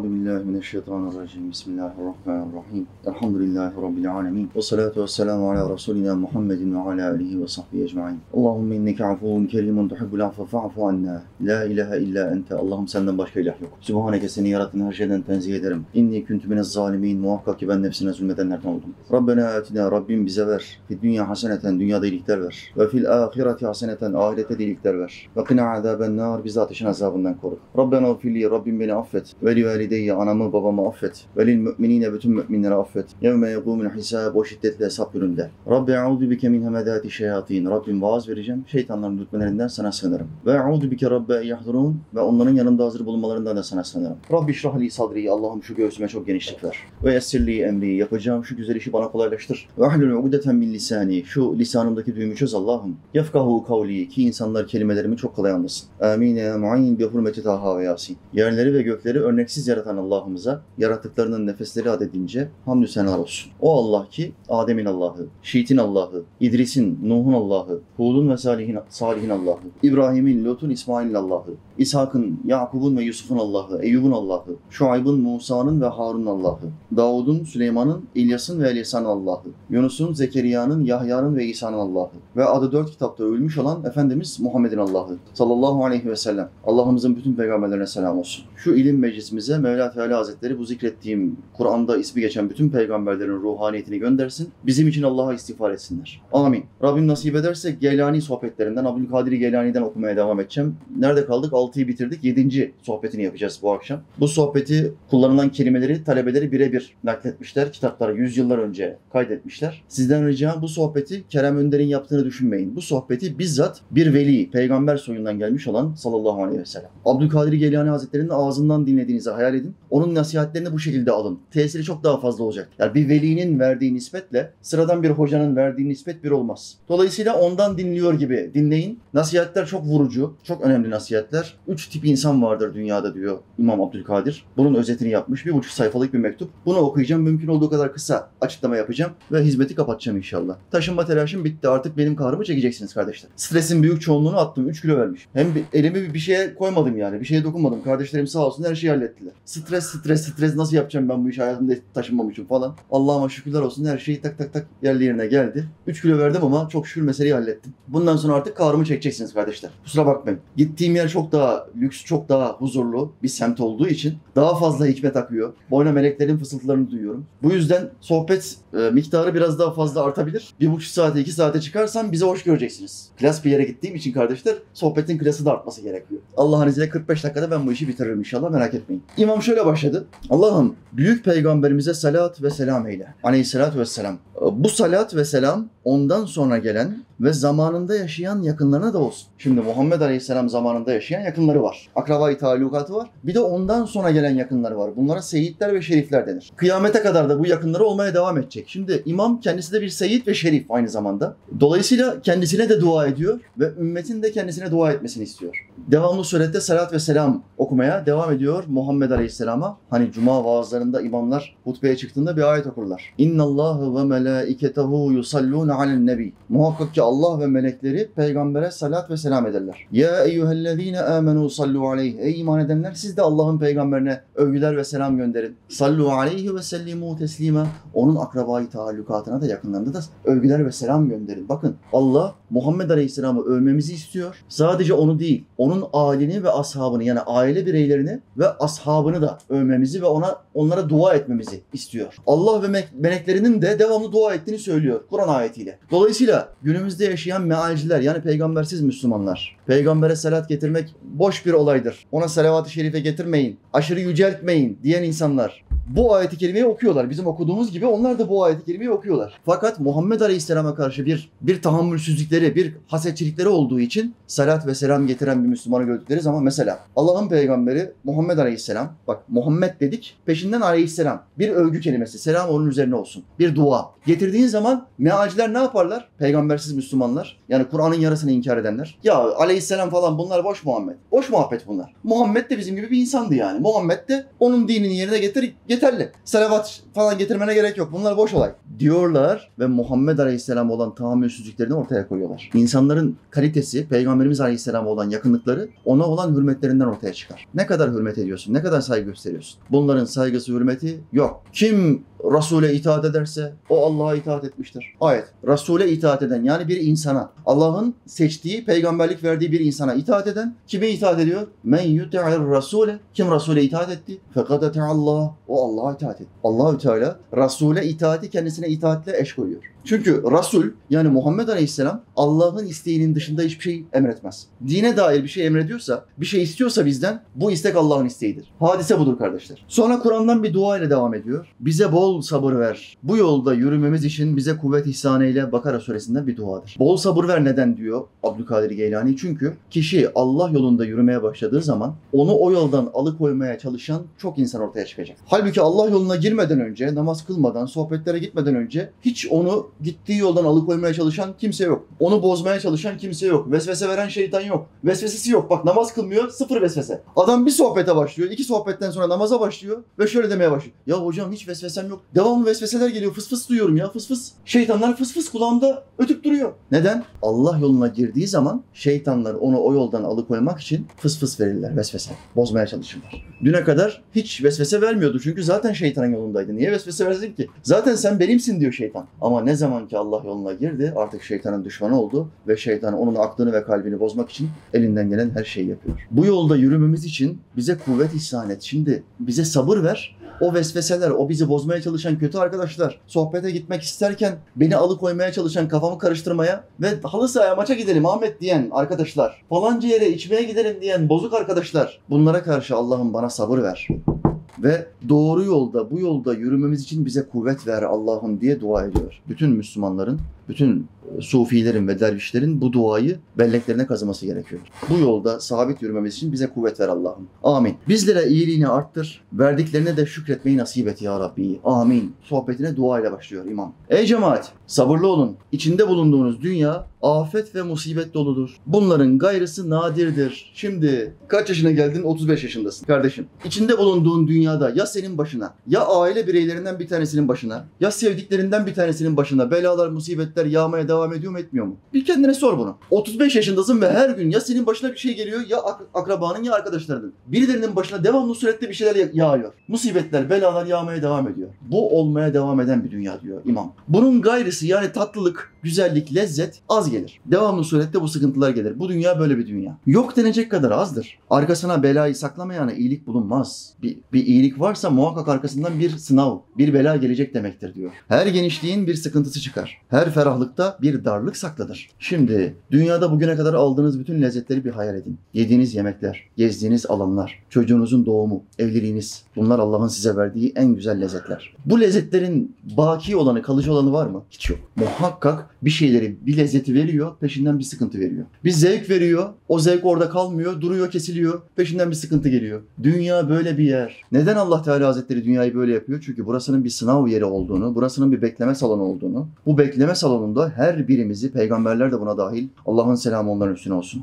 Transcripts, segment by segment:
أعوذ بالله من الشيطان الرجيم. بسم الله الرحمن الرحيم. الحمد لله رب العالمين. والصلاة والسلام على رسولنا محمد وعلى آله وصحبه أجمعين. اللهم إنك عفو كريم تحب العفو فاعف عنا. لا إله إلا أنت. اللهم سلم بارك إله يوك سبحانك سني يرتن هرشيدا تنزيه درم إني كنت من الظالمين muhakkak ben نفسنا zulmedenlerden oldum. Rabbena etina Rabbim bize ver. Fi dünya haseneten dünyada iyilikler ver. وفي الآخرة حسنة haseneten ahirete de iyilikler ver. Ve kina azaben nar. Bizi ربنا azabından لي رب ufili عفت beni valideyye. Anamı babamı affet. Ve lil müminine. Bütün müminleri affet. Yevme yegumul hisab. O şiddetli hesap gününde. Rabbi eûzu bike min hemedâti şeyatin. Rabbim vaaz vereceğim. Şeytanların dürtmelerinden sana sığınırım. Ve eûzu bike rabbe yahdurun. Ve onların yanında hazır bulunmalarından da sana sığınırım. Rabbi şrahli sadri. Allah'ım şu göğsüme çok genişlik ver. Ve yessirli emri. Yapacağım şu güzel işi bana kolaylaştır. Ve ahlul ugdeten min lisani. Şu lisanımdaki düğümü çöz Allah'ım. Yefkahu kavli. Ki insanlar kelimelerimi çok kolay anlasın. Amin mu'in bi hurmeti taha ve yasin. Yerleri ve gökleri örneksiz yaratan Allah'ımıza yarattıklarının nefesleri adedince hamdü senalar olsun. O Allah ki Adem'in Allah'ı, Şiit'in Allah'ı, İdris'in, Nuh'un Allah'ı, Hud'un ve Salih'in, Salih'in Allah'ı, İbrahim'in, Lut'un, İsmail'in Allah'ı, İshak'ın, Yakub'un ve Yusuf'un Allah'ı, Eyyub'un Allah'ı, Şuayb'ın, Musa'nın ve Harun'un Allah'ı, Davud'un, Süleyman'ın, İlyas'ın ve Elisa'nın Allah'ı, Yunus'un, Zekeriya'nın, Yahya'nın ve İsa'nın Allah'ı ve adı dört kitapta ölmüş olan Efendimiz Muhammed'in Allah'ı sallallahu aleyhi ve sellem. Allah'ımızın bütün peygamberlerine selam olsun. Şu ilim meclisimize Mevla Teala Hazretleri bu zikrettiğim Kur'an'da ismi geçen bütün peygamberlerin ruhaniyetini göndersin. Bizim için Allah'a istiğfar etsinler. Amin. Rabbim nasip ederse Geylani sohbetlerinden, Abdülkadir Geylani'den okumaya devam edeceğim. Nerede kaldık? 6'yı bitirdik. 7. sohbetini yapacağız bu akşam. Bu sohbeti kullanılan kelimeleri talebeleri birebir nakletmişler. Kitaplara yüzyıllar önce kaydetmişler. Sizden ricam bu sohbeti Kerem Önder'in yaptığını düşünmeyin. Bu sohbeti bizzat bir veli, peygamber soyundan gelmiş olan sallallahu aleyhi ve sellem. Abdülkadir Geylani Hazretleri'nin ağzından dinlediğinizi hayal edin. Onun nasihatlerini bu şekilde alın. Tesiri çok daha fazla olacak. Yani bir velinin verdiği nispetle sıradan bir hocanın verdiği nispet bir olmaz. Dolayısıyla ondan dinliyor gibi dinleyin. Nasihatler çok vurucu, çok önemli nasihatler. Üç tip insan vardır dünyada diyor İmam Abdülkadir. Bunun özetini yapmış. Bir buçuk sayfalık bir mektup. Bunu okuyacağım. Mümkün olduğu kadar kısa açıklama yapacağım ve hizmeti kapatacağım inşallah. Taşınma telaşım bitti. Artık benim kahrımı çekeceksiniz kardeşler. Stresin büyük çoğunluğunu attım. 3 kilo vermiş. Hem bir- elimi bir şeye koymadım yani. Bir şeye dokunmadım. Kardeşlerim sağ olsun her şeyi hallettiler. Stres, stres, stres nasıl yapacağım ben bu işi hayatımda taşınmamışım falan. Allah'ıma şükürler olsun her şey tak tak tak yerli yerine geldi. 3 kilo verdim ama çok şükür meseleyi hallettim. Bundan sonra artık kahrımı çekeceksiniz kardeşler. Kusura bakmayın. Gittiğim yer çok daha lüks, çok daha huzurlu bir semt olduğu için daha fazla hikmet akıyor. Boyna meleklerin fısıltılarını duyuyorum. Bu yüzden sohbet e, miktarı biraz daha fazla artabilir. Bir buçuk saate, iki saate çıkarsam bizi hoş göreceksiniz. Klas bir yere gittiğim için kardeşler sohbetin klası da artması gerekiyor. Allah'ın izniyle 45 dakikada ben bu işi bitiririm inşallah merak etmeyin. İmam şöyle başladı. Allah'ım büyük peygamberimize salat ve selam eyle. Aleyhissalatü vesselam. Bu salat ve selam ondan sonra gelen ve zamanında yaşayan yakınlarına da olsun. Şimdi Muhammed Aleyhisselam zamanında yaşayan yakınları var. Akrabayı talukatı var. Bir de ondan sonra gelen yakınları var. Bunlara seyitler ve şerifler denir. Kıyamete kadar da bu yakınları olmaya devam edecek. Şimdi imam kendisi de bir seyit ve şerif aynı zamanda. Dolayısıyla kendisine de dua ediyor ve ümmetin de kendisine dua etmesini istiyor. Devamlı surette salat ve selam okumaya devam ediyor Muhammed Aleyhisselam'a. Hani cuma vaazlarında imamlar hutbeye çıktığında bir ayet okurlar. İnna Allahu ve melaiketehu yusalluna alen nebi. Muhakkak ki Allah ve melekleri peygambere salat ve selam ederler. Ya eyyühellezine amenu sallu aleyhi. Ey iman edenler siz de Allah'ın peygamberine övgüler ve selam gönderin. Sallu aleyhi ve sellimu teslima. Onun akrabayı taallukatına da yakınlarında da övgüler ve selam gönderin. Bakın Allah Muhammed Aleyhisselam'ı övmemizi istiyor. Sadece onu değil, onun ailini ve ashabını yani aile bireylerini ve ashabını da övmemizi ve ona onlara dua etmemizi istiyor. Allah ve me- meleklerinin de devamlı dua ettiğini söylüyor Kur'an ayetiyle. Dolayısıyla günümüzde yaşayan mealciler yani peygambersiz Müslümanlar, peygambere salat getirmek boş bir olaydır. Ona salavat-ı şerife getirmeyin, aşırı yüceltmeyin diyen insanlar bu ayeti kerimeyi okuyorlar. Bizim okuduğumuz gibi onlar da bu ayeti kerimeyi okuyorlar. Fakat Muhammed Aleyhisselam'a karşı bir bir tahammülsüzlükleri, bir hasetçilikleri olduğu için salat ve selam getiren bir Müslümanı gördükleri zaman mesela Allah'ın peygamberi Muhammed Aleyhisselam, bak Muhammed dedik, peşinden Aleyhisselam. Bir övgü kelimesi, selam onun üzerine olsun. Bir dua. Getirdiğin zaman mealciler ne yaparlar? Peygambersiz Müslümanlar, yani Kur'an'ın yarısını inkar edenler. Ya Aleyhisselam falan bunlar boş Muhammed. Boş muhabbet bunlar. Muhammed de bizim gibi bir insandı yani. Muhammed de onun dinini yerine getir, yeterli. Salavat falan getirmene gerek yok. Bunlar boş olay. Diyorlar ve Muhammed Aleyhisselam olan tahammülsüzlüklerini ortaya koyuyorlar. İnsanların kalitesi, Peygamberimiz Aleyhisselam'a olan yakınlıkları ona olan hürmetlerinden ortaya çıkar. Ne kadar hürmet ediyorsun, ne kadar saygı gösteriyorsun. Bunların saygısı, hürmeti yok. Kim Resul'e itaat ederse o Allah'a itaat etmiştir. Ayet. Resul'e itaat eden yani bir insana, Allah'ın seçtiği, peygamberlik verdiği bir insana itaat eden kime itaat ediyor? Men yuti'ir Rasule. Kim Resul'e itaat etti? Fakat Allah. O Allah'a itaat etti. Allahü Teala Resul'e itaati kendisine itaatle eş koyuyor. Çünkü Resul yani Muhammed Aleyhisselam Allah'ın isteğinin dışında hiçbir şey emretmez. Dine dair bir şey emrediyorsa, bir şey istiyorsa bizden bu istek Allah'ın isteğidir. Hadise budur kardeşler. Sonra Kur'an'dan bir dua ile devam ediyor. Bize bol sabır ver. Bu yolda yürümemiz için bize kuvvet ihsan eyle Bakara suresinden bir duadır. Bol sabır ver neden diyor Abdülkadir Geylani? Çünkü kişi Allah yolunda yürümeye başladığı zaman onu o yoldan alıkoymaya çalışan çok insan ortaya çıkacak. Halbuki Allah yoluna girmeden önce, namaz kılmadan, sohbetlere gitmeden önce hiç onu gittiği yoldan alıkoymaya çalışan kimse yok. Onu bozmaya çalışan kimse yok. Vesvese veren şeytan yok. Vesvesesi yok. Bak namaz kılmıyor, sıfır vesvese. Adam bir sohbete başlıyor, iki sohbetten sonra namaza başlıyor ve şöyle demeye başlıyor. Ya hocam hiç vesvesem yok. Devamlı vesveseler geliyor. Fıs fıs duyuyorum ya fıs fıs. Şeytanlar fıs fıs kulağımda ötüp duruyor. Neden? Allah yoluna girdiği zaman şeytanlar onu o yoldan alıkoymak için fıs fıs verirler vesvese. Bozmaya çalışırlar. Düne kadar hiç vesvese vermiyordu çünkü zaten şeytanın yolundaydı. Niye vesvese versin ki? Zaten sen benimsin diyor şeytan. Ama ne zaman ki Allah yoluna girdi artık şeytanın düşmanı oldu ve şeytan onun aklını ve kalbini bozmak için elinden gelen her şeyi yapıyor. Bu yolda yürümemiz için bize kuvvet ihsan et. Şimdi bize sabır ver. O vesveseler, o bizi bozmaya çalışan kötü arkadaşlar, sohbete gitmek isterken beni alıkoymaya çalışan, kafamı karıştırmaya ve halı sahaya maça gidelim Ahmet diyen arkadaşlar, falanca yere içmeye gidelim diyen bozuk arkadaşlar. Bunlara karşı Allah'ım bana sabır ver. Ve doğru yolda, bu yolda yürümemiz için bize kuvvet ver Allah'ım diye dua ediyor. Bütün Müslümanların, bütün sufilerin ve dervişlerin bu duayı belleklerine kazıması gerekiyor. Bu yolda sabit yürümemiz için bize kuvvet ver Allah'ım. Amin. Bizlere iyiliğini arttır, verdiklerine de şükretmeyi nasip et ya Rabbi. Amin. Sohbetine dua ile başlıyor imam. Ey cemaat, sabırlı olun. İçinde bulunduğunuz dünya afet ve musibet doludur. Bunların gayrısı nadirdir. Şimdi kaç yaşına geldin? 35 yaşındasın kardeşim. İçinde bulunduğun dünyada ya senin başına, ya aile bireylerinden bir tanesinin başına, ya sevdiklerinden bir tanesinin başına belalar, musibetler yağmaya devam ediyor mu etmiyor mu? Bir kendine sor bunu. 35 yaşındasın ve her gün ya senin başına bir şey geliyor ya ak- akrabanın ya arkadaşlarının. Birilerinin başına devamlı surette bir şeyler ya- yağıyor. Musibetler, belalar yağmaya devam ediyor. Bu olmaya devam eden bir dünya diyor imam. Bunun gayrısı yani tatlılık, güzellik, lezzet az gelir. Devamlı surette bu sıkıntılar gelir. Bu dünya böyle bir dünya. Yok denecek kadar azdır. Arkasına belayı saklamayana iyilik bulunmaz. Bir, bir iyilik varsa muhakkak arkasından bir sınav, bir bela gelecek demektir diyor. Her genişliğin bir sıkıntısı çıkar. Her ferahlıkta bir darlık saklıdır. Şimdi dünyada bugüne kadar aldığınız bütün lezzetleri bir hayal edin. Yediğiniz yemekler, gezdiğiniz alanlar, çocuğunuzun doğumu, evliliğiniz bunlar Allah'ın size verdiği en güzel lezzetler. Bu lezzetlerin baki olanı, kalıcı olanı var mı? Hiç yok. Muhakkak bir şeyleri, bir lezzeti veriyor, peşinden bir sıkıntı veriyor. Bir zevk veriyor, o zevk orada kalmıyor, duruyor, kesiliyor, peşinden bir sıkıntı geliyor. Dünya böyle bir yer. Neden Allah Teala Hazretleri dünyayı böyle yapıyor? Çünkü burasının bir sınav yeri olduğunu, burasının bir bekleme salonu olduğunu, bu bekleme salonunda her birimizi, peygamberler de buna dahil, Allah'ın selamı onların üstüne olsun.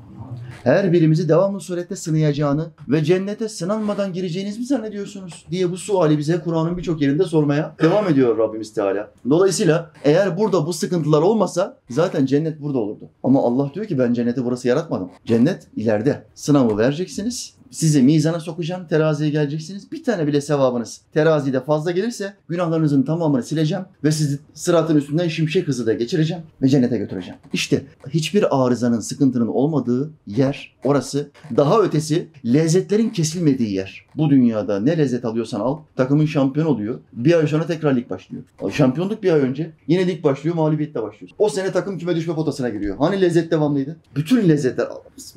Her birimizi devamlı surette sınayacağını ve cennete sınanmadan gireceğiniz mi zannediyorsunuz? diye bu suali bize Kur'an'ın birçok yerinde sormaya devam ediyor Rabbimiz Teala. Dolayısıyla eğer burada bu sıkıntılar olmasa zaten cennet burada olurdu. Ama Allah diyor ki ben cenneti burası yaratmadım. Cennet ileride. Sınavı vereceksiniz. Sizi mizana sokacağım, teraziye geleceksiniz. Bir tane bile sevabınız terazide fazla gelirse günahlarınızın tamamını sileceğim ve sizi sıratın üstünden şimşek hızıyla geçireceğim ve cennete götüreceğim. İşte hiçbir arızanın, sıkıntının olmadığı yer orası. Daha ötesi lezzetlerin kesilmediği yer. Bu dünyada ne lezzet alıyorsan al, takımın şampiyon oluyor. Bir ay sonra tekrar lig başlıyor. Şampiyonluk bir ay önce. Yine lig başlıyor, mağlubiyetle başlıyor. O sene takım küme düşme potasına giriyor. Hani lezzet devamlıydı? Bütün lezzetler,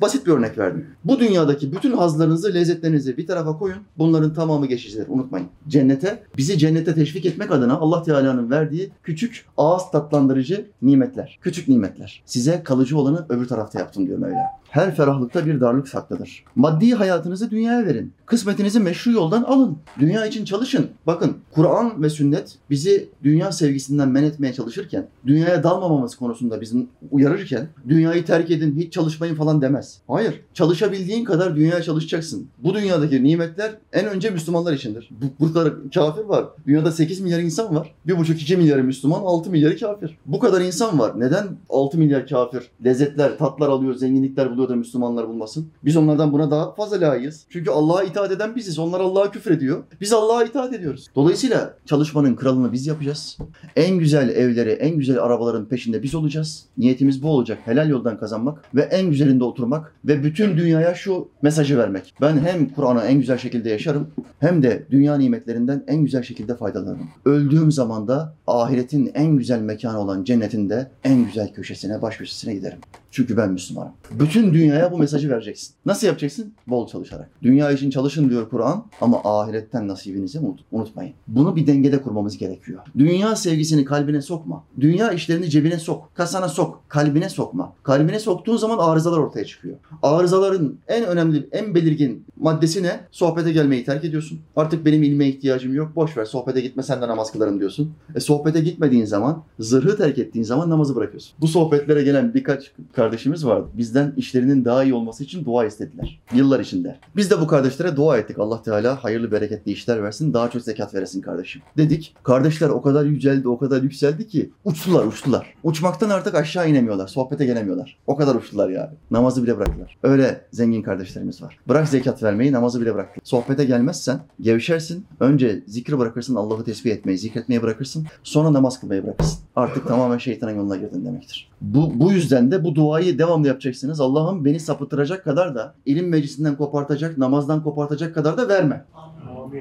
basit bir örnek verdim. Bu dünyadaki bütün hazlarınızı, lezzetlerinizi bir tarafa koyun. Bunların tamamı geçicidir. Unutmayın. Cennete, bizi cennete teşvik etmek adına Allah Teala'nın verdiği küçük ağız tatlandırıcı nimetler. Küçük nimetler. Size kalıcı olanı öbür tarafta yaptım diyor Mevla. Her ferahlıkta bir darlık saklıdır. Maddi hayatınızı dünyaya verin. Kısmetinizi meşru yoldan alın. Dünya için çalışın. Bakın Kur'an ve sünnet bizi dünya sevgisinden men etmeye çalışırken, dünyaya dalmamamız konusunda bizim uyarırken, dünyayı terk edin, hiç çalışmayın falan demez. Hayır. Çalışabildiğin kadar dünyaya çalışacaksın. Bu dünyadaki nimetler en önce Müslümanlar içindir. Bu, bu kadar kafir var. Dünyada 8 milyar insan var. 1,5-2 milyarı Müslüman, 6 milyarı kafir. Bu kadar insan var. Neden 6 milyar kafir lezzetler, tatlar alıyor, zenginlikler buluyor da Müslümanlar bulmasın? Biz onlardan buna daha fazla layığız. Çünkü Allah'a itaat eden biziz. Onlar Allah'a küfür ediyor. Biz Allah'a itaat ediyoruz. Dolayısıyla çalışmanın kralını biz yapacağız. En güzel evleri, en güzel arabaların peşinde biz olacağız. Niyetimiz bu olacak. Helal yoldan kazanmak ve en güzelinde oturmak ve bütün dünyaya şu mesajı vermek. Ben hem Kur'an'ı en güzel şekilde yaşarım hem de dünya nimetlerinden en güzel şekilde faydalanırım. Öldüğüm zaman da ahiretin en güzel mekanı olan cennetin de en güzel köşesine, baş köşesine giderim. Çünkü ben Müslümanım. Bütün dünyaya bu mesajı vereceksin. Nasıl yapacaksın? Bol çalışarak. Dünya için çalışın diyor Kur'an ama ahiretten nasibinizi unut- unutmayın. Bunu bir dengede kurmamız gerekiyor. Dünya sevgisini kalbine sokma. Dünya işlerini cebine sok. Kasana sok. Kalbine sokma. Kalbine soktuğun zaman arızalar ortaya çıkıyor. Arızaların en önemli, en belirgin maddesi ne? Sohbete gelmeyi terk ediyorsun. Artık benim ilme ihtiyacım yok. Boş ver sohbete gitme sen de namaz kılarım diyorsun. E sohbete gitmediğin zaman, zırhı terk ettiğin zaman namazı bırakıyorsun. Bu sohbetlere gelen birkaç kardeşimiz vardı. Bizden işlerinin daha iyi olması için dua istediler. Yıllar içinde. Biz de bu kardeşlere dua ettik. Allah Teala hayırlı bereketli işler versin. Daha çok zekat veresin kardeşim. Dedik. Kardeşler o kadar yüceldi, o kadar yükseldi ki uçtular, uçtular. Uçmaktan artık aşağı inemiyorlar. Sohbete gelemiyorlar. O kadar uçtular yani. Namazı bile bıraktılar. Öyle zengin kardeşlerimiz var. Bırak zekat vermeyi, namazı bile bıraktılar. Sohbete gelmezsen gevşersin. Önce zikri bırakırsın, Allah'ı tesbih etmeyi, zikretmeyi bırakırsın. Sonra namaz kılmayı bırakırsın. Artık tamamen şeytanın yoluna girdin demektir. Bu, bu yüzden de bu duayı devamlı yapacaksınız. Allah'ım beni sapıtıracak kadar da ilim meclisinden kopartacak, namazdan kopartacak kadar da verme.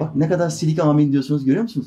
Bak ne kadar silik amin diyorsunuz görüyor musunuz?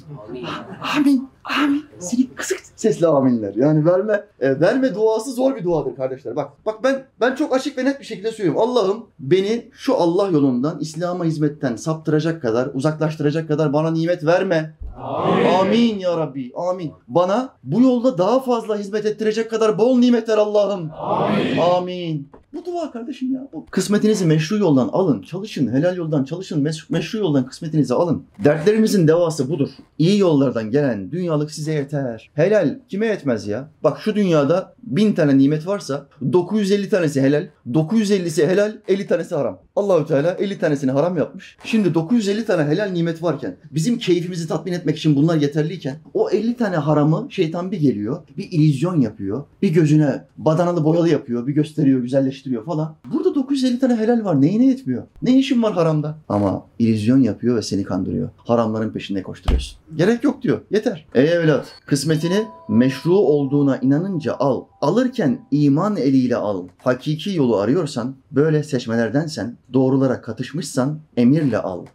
Amin, amin. Silik kısık sesli aminler. Yani verme, e, verme duası zor bir duadır kardeşler. Bak, bak ben ben çok açık ve net bir şekilde söylüyorum. Allah'ım beni şu Allah yolundan, İslam'a hizmetten saptıracak kadar, uzaklaştıracak kadar bana nimet verme. Amin. ya Rabbi. Amin. Bana bu yolda daha fazla hizmet ettirecek kadar bol nimet ver Allah'ım. Amin. Amin. Bu dua kardeşim ya. Bu. Kısmetinizi meşru yoldan alın. Çalışın. Helal yoldan çalışın. Meşru yoldan kısmetinizi alın. Dertlerimizin devası budur. İyi yollardan gelen dünyalık size yeter. Helal kime yetmez ya? Bak şu dünyada bin tane nimet varsa 950 tanesi helal, 950'si helal, 50 tanesi haram. Allahü Teala 50 tanesini haram yapmış. Şimdi 950 tane helal nimet varken bizim keyfimizi tatmin etmek için bunlar yeterliyken o 50 tane haramı şeytan bir geliyor, bir illüzyon yapıyor, bir gözüne badanalı boyalı yapıyor, bir gösteriyor, güzelleştiriyor falan. Burada 950 tane helal var. Neyine yetmiyor? Ne işin var haramda? Ama illüzyon yapıyor ve seni kandırıyor. Haramların peşinde koşturuyorsun. Gerek yok diyor. Yeter. Ey evlat, kısmetini meşru olduğuna inanınca al. Alırken iman eliyle al. Hakiki yolu arıyorsan, böyle seçmelerdensen, doğrulara katışmışsan emirle al.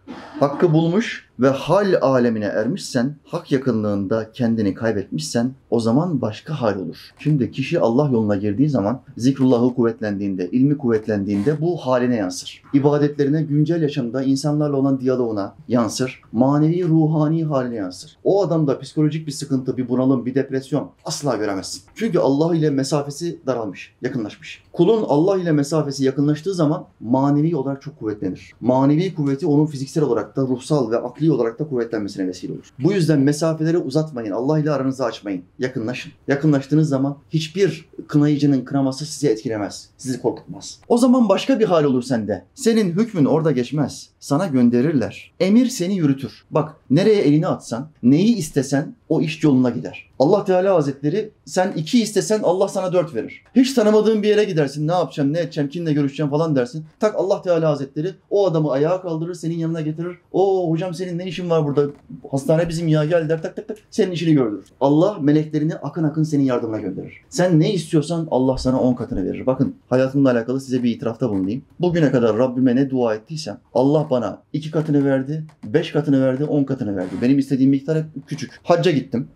Hakkı bulmuş ve hal alemine ermişsen, hak yakınlığında kendini kaybetmişsen o zaman başka hal olur. Şimdi kişi Allah yoluna girdiği zaman zikrullahı kuvvetlendiğinde, ilmi kuvvetlendiğinde bu haline yansır. İbadetlerine, güncel yaşamda insanlarla olan diyaloğuna yansır. Manevi, ruhani haline yansır. O adamda psikolojik bir sıkıntı, bir bunalım, bir depresyon asla göremezsin. Çünkü Allah ile mesafesi daralmış, yakınlaşmış. Kulun Allah ile mesafesi yakınlaştığı zaman manevi olarak çok kuvvetlenir. Manevi kuvveti onun fiziksel olarak da, ruhsal ve akli olarak da kuvvetlenmesine vesile olur. Bu yüzden mesafeleri uzatmayın. Allah ile aranızı açmayın. Yakınlaşın. Yakınlaştığınız zaman hiçbir kınayıcının kınaması sizi etkilemez. Sizi korkutmaz. O zaman başka bir hal olur sende. Senin hükmün orada geçmez. Sana gönderirler. Emir seni yürütür. Bak nereye elini atsan, neyi istesen o iş yoluna gider. Allah Teala Hazretleri sen iki istesen Allah sana dört verir. Hiç tanımadığın bir yere gidersin. Ne yapacağım, ne edeceğim, kimle görüşeceğim falan dersin. Tak Allah Teala Hazretleri o adamı ayağa kaldırır, senin yanına getirir. O hocam senin ne işin var burada? Hastane bizim ya gel der tak tak tak. Senin işini gördürür. Allah meleklerini akın akın senin yardımına gönderir. Sen ne istiyorsan Allah sana on katını verir. Bakın hayatımla alakalı size bir itirafta bulunayım. Bugüne kadar Rabbime ne dua ettiysem Allah Bana iki katını verdi, beş katını verdi, on katını verdi. Benim istediğim miktar hep küçük. Hacca gittim.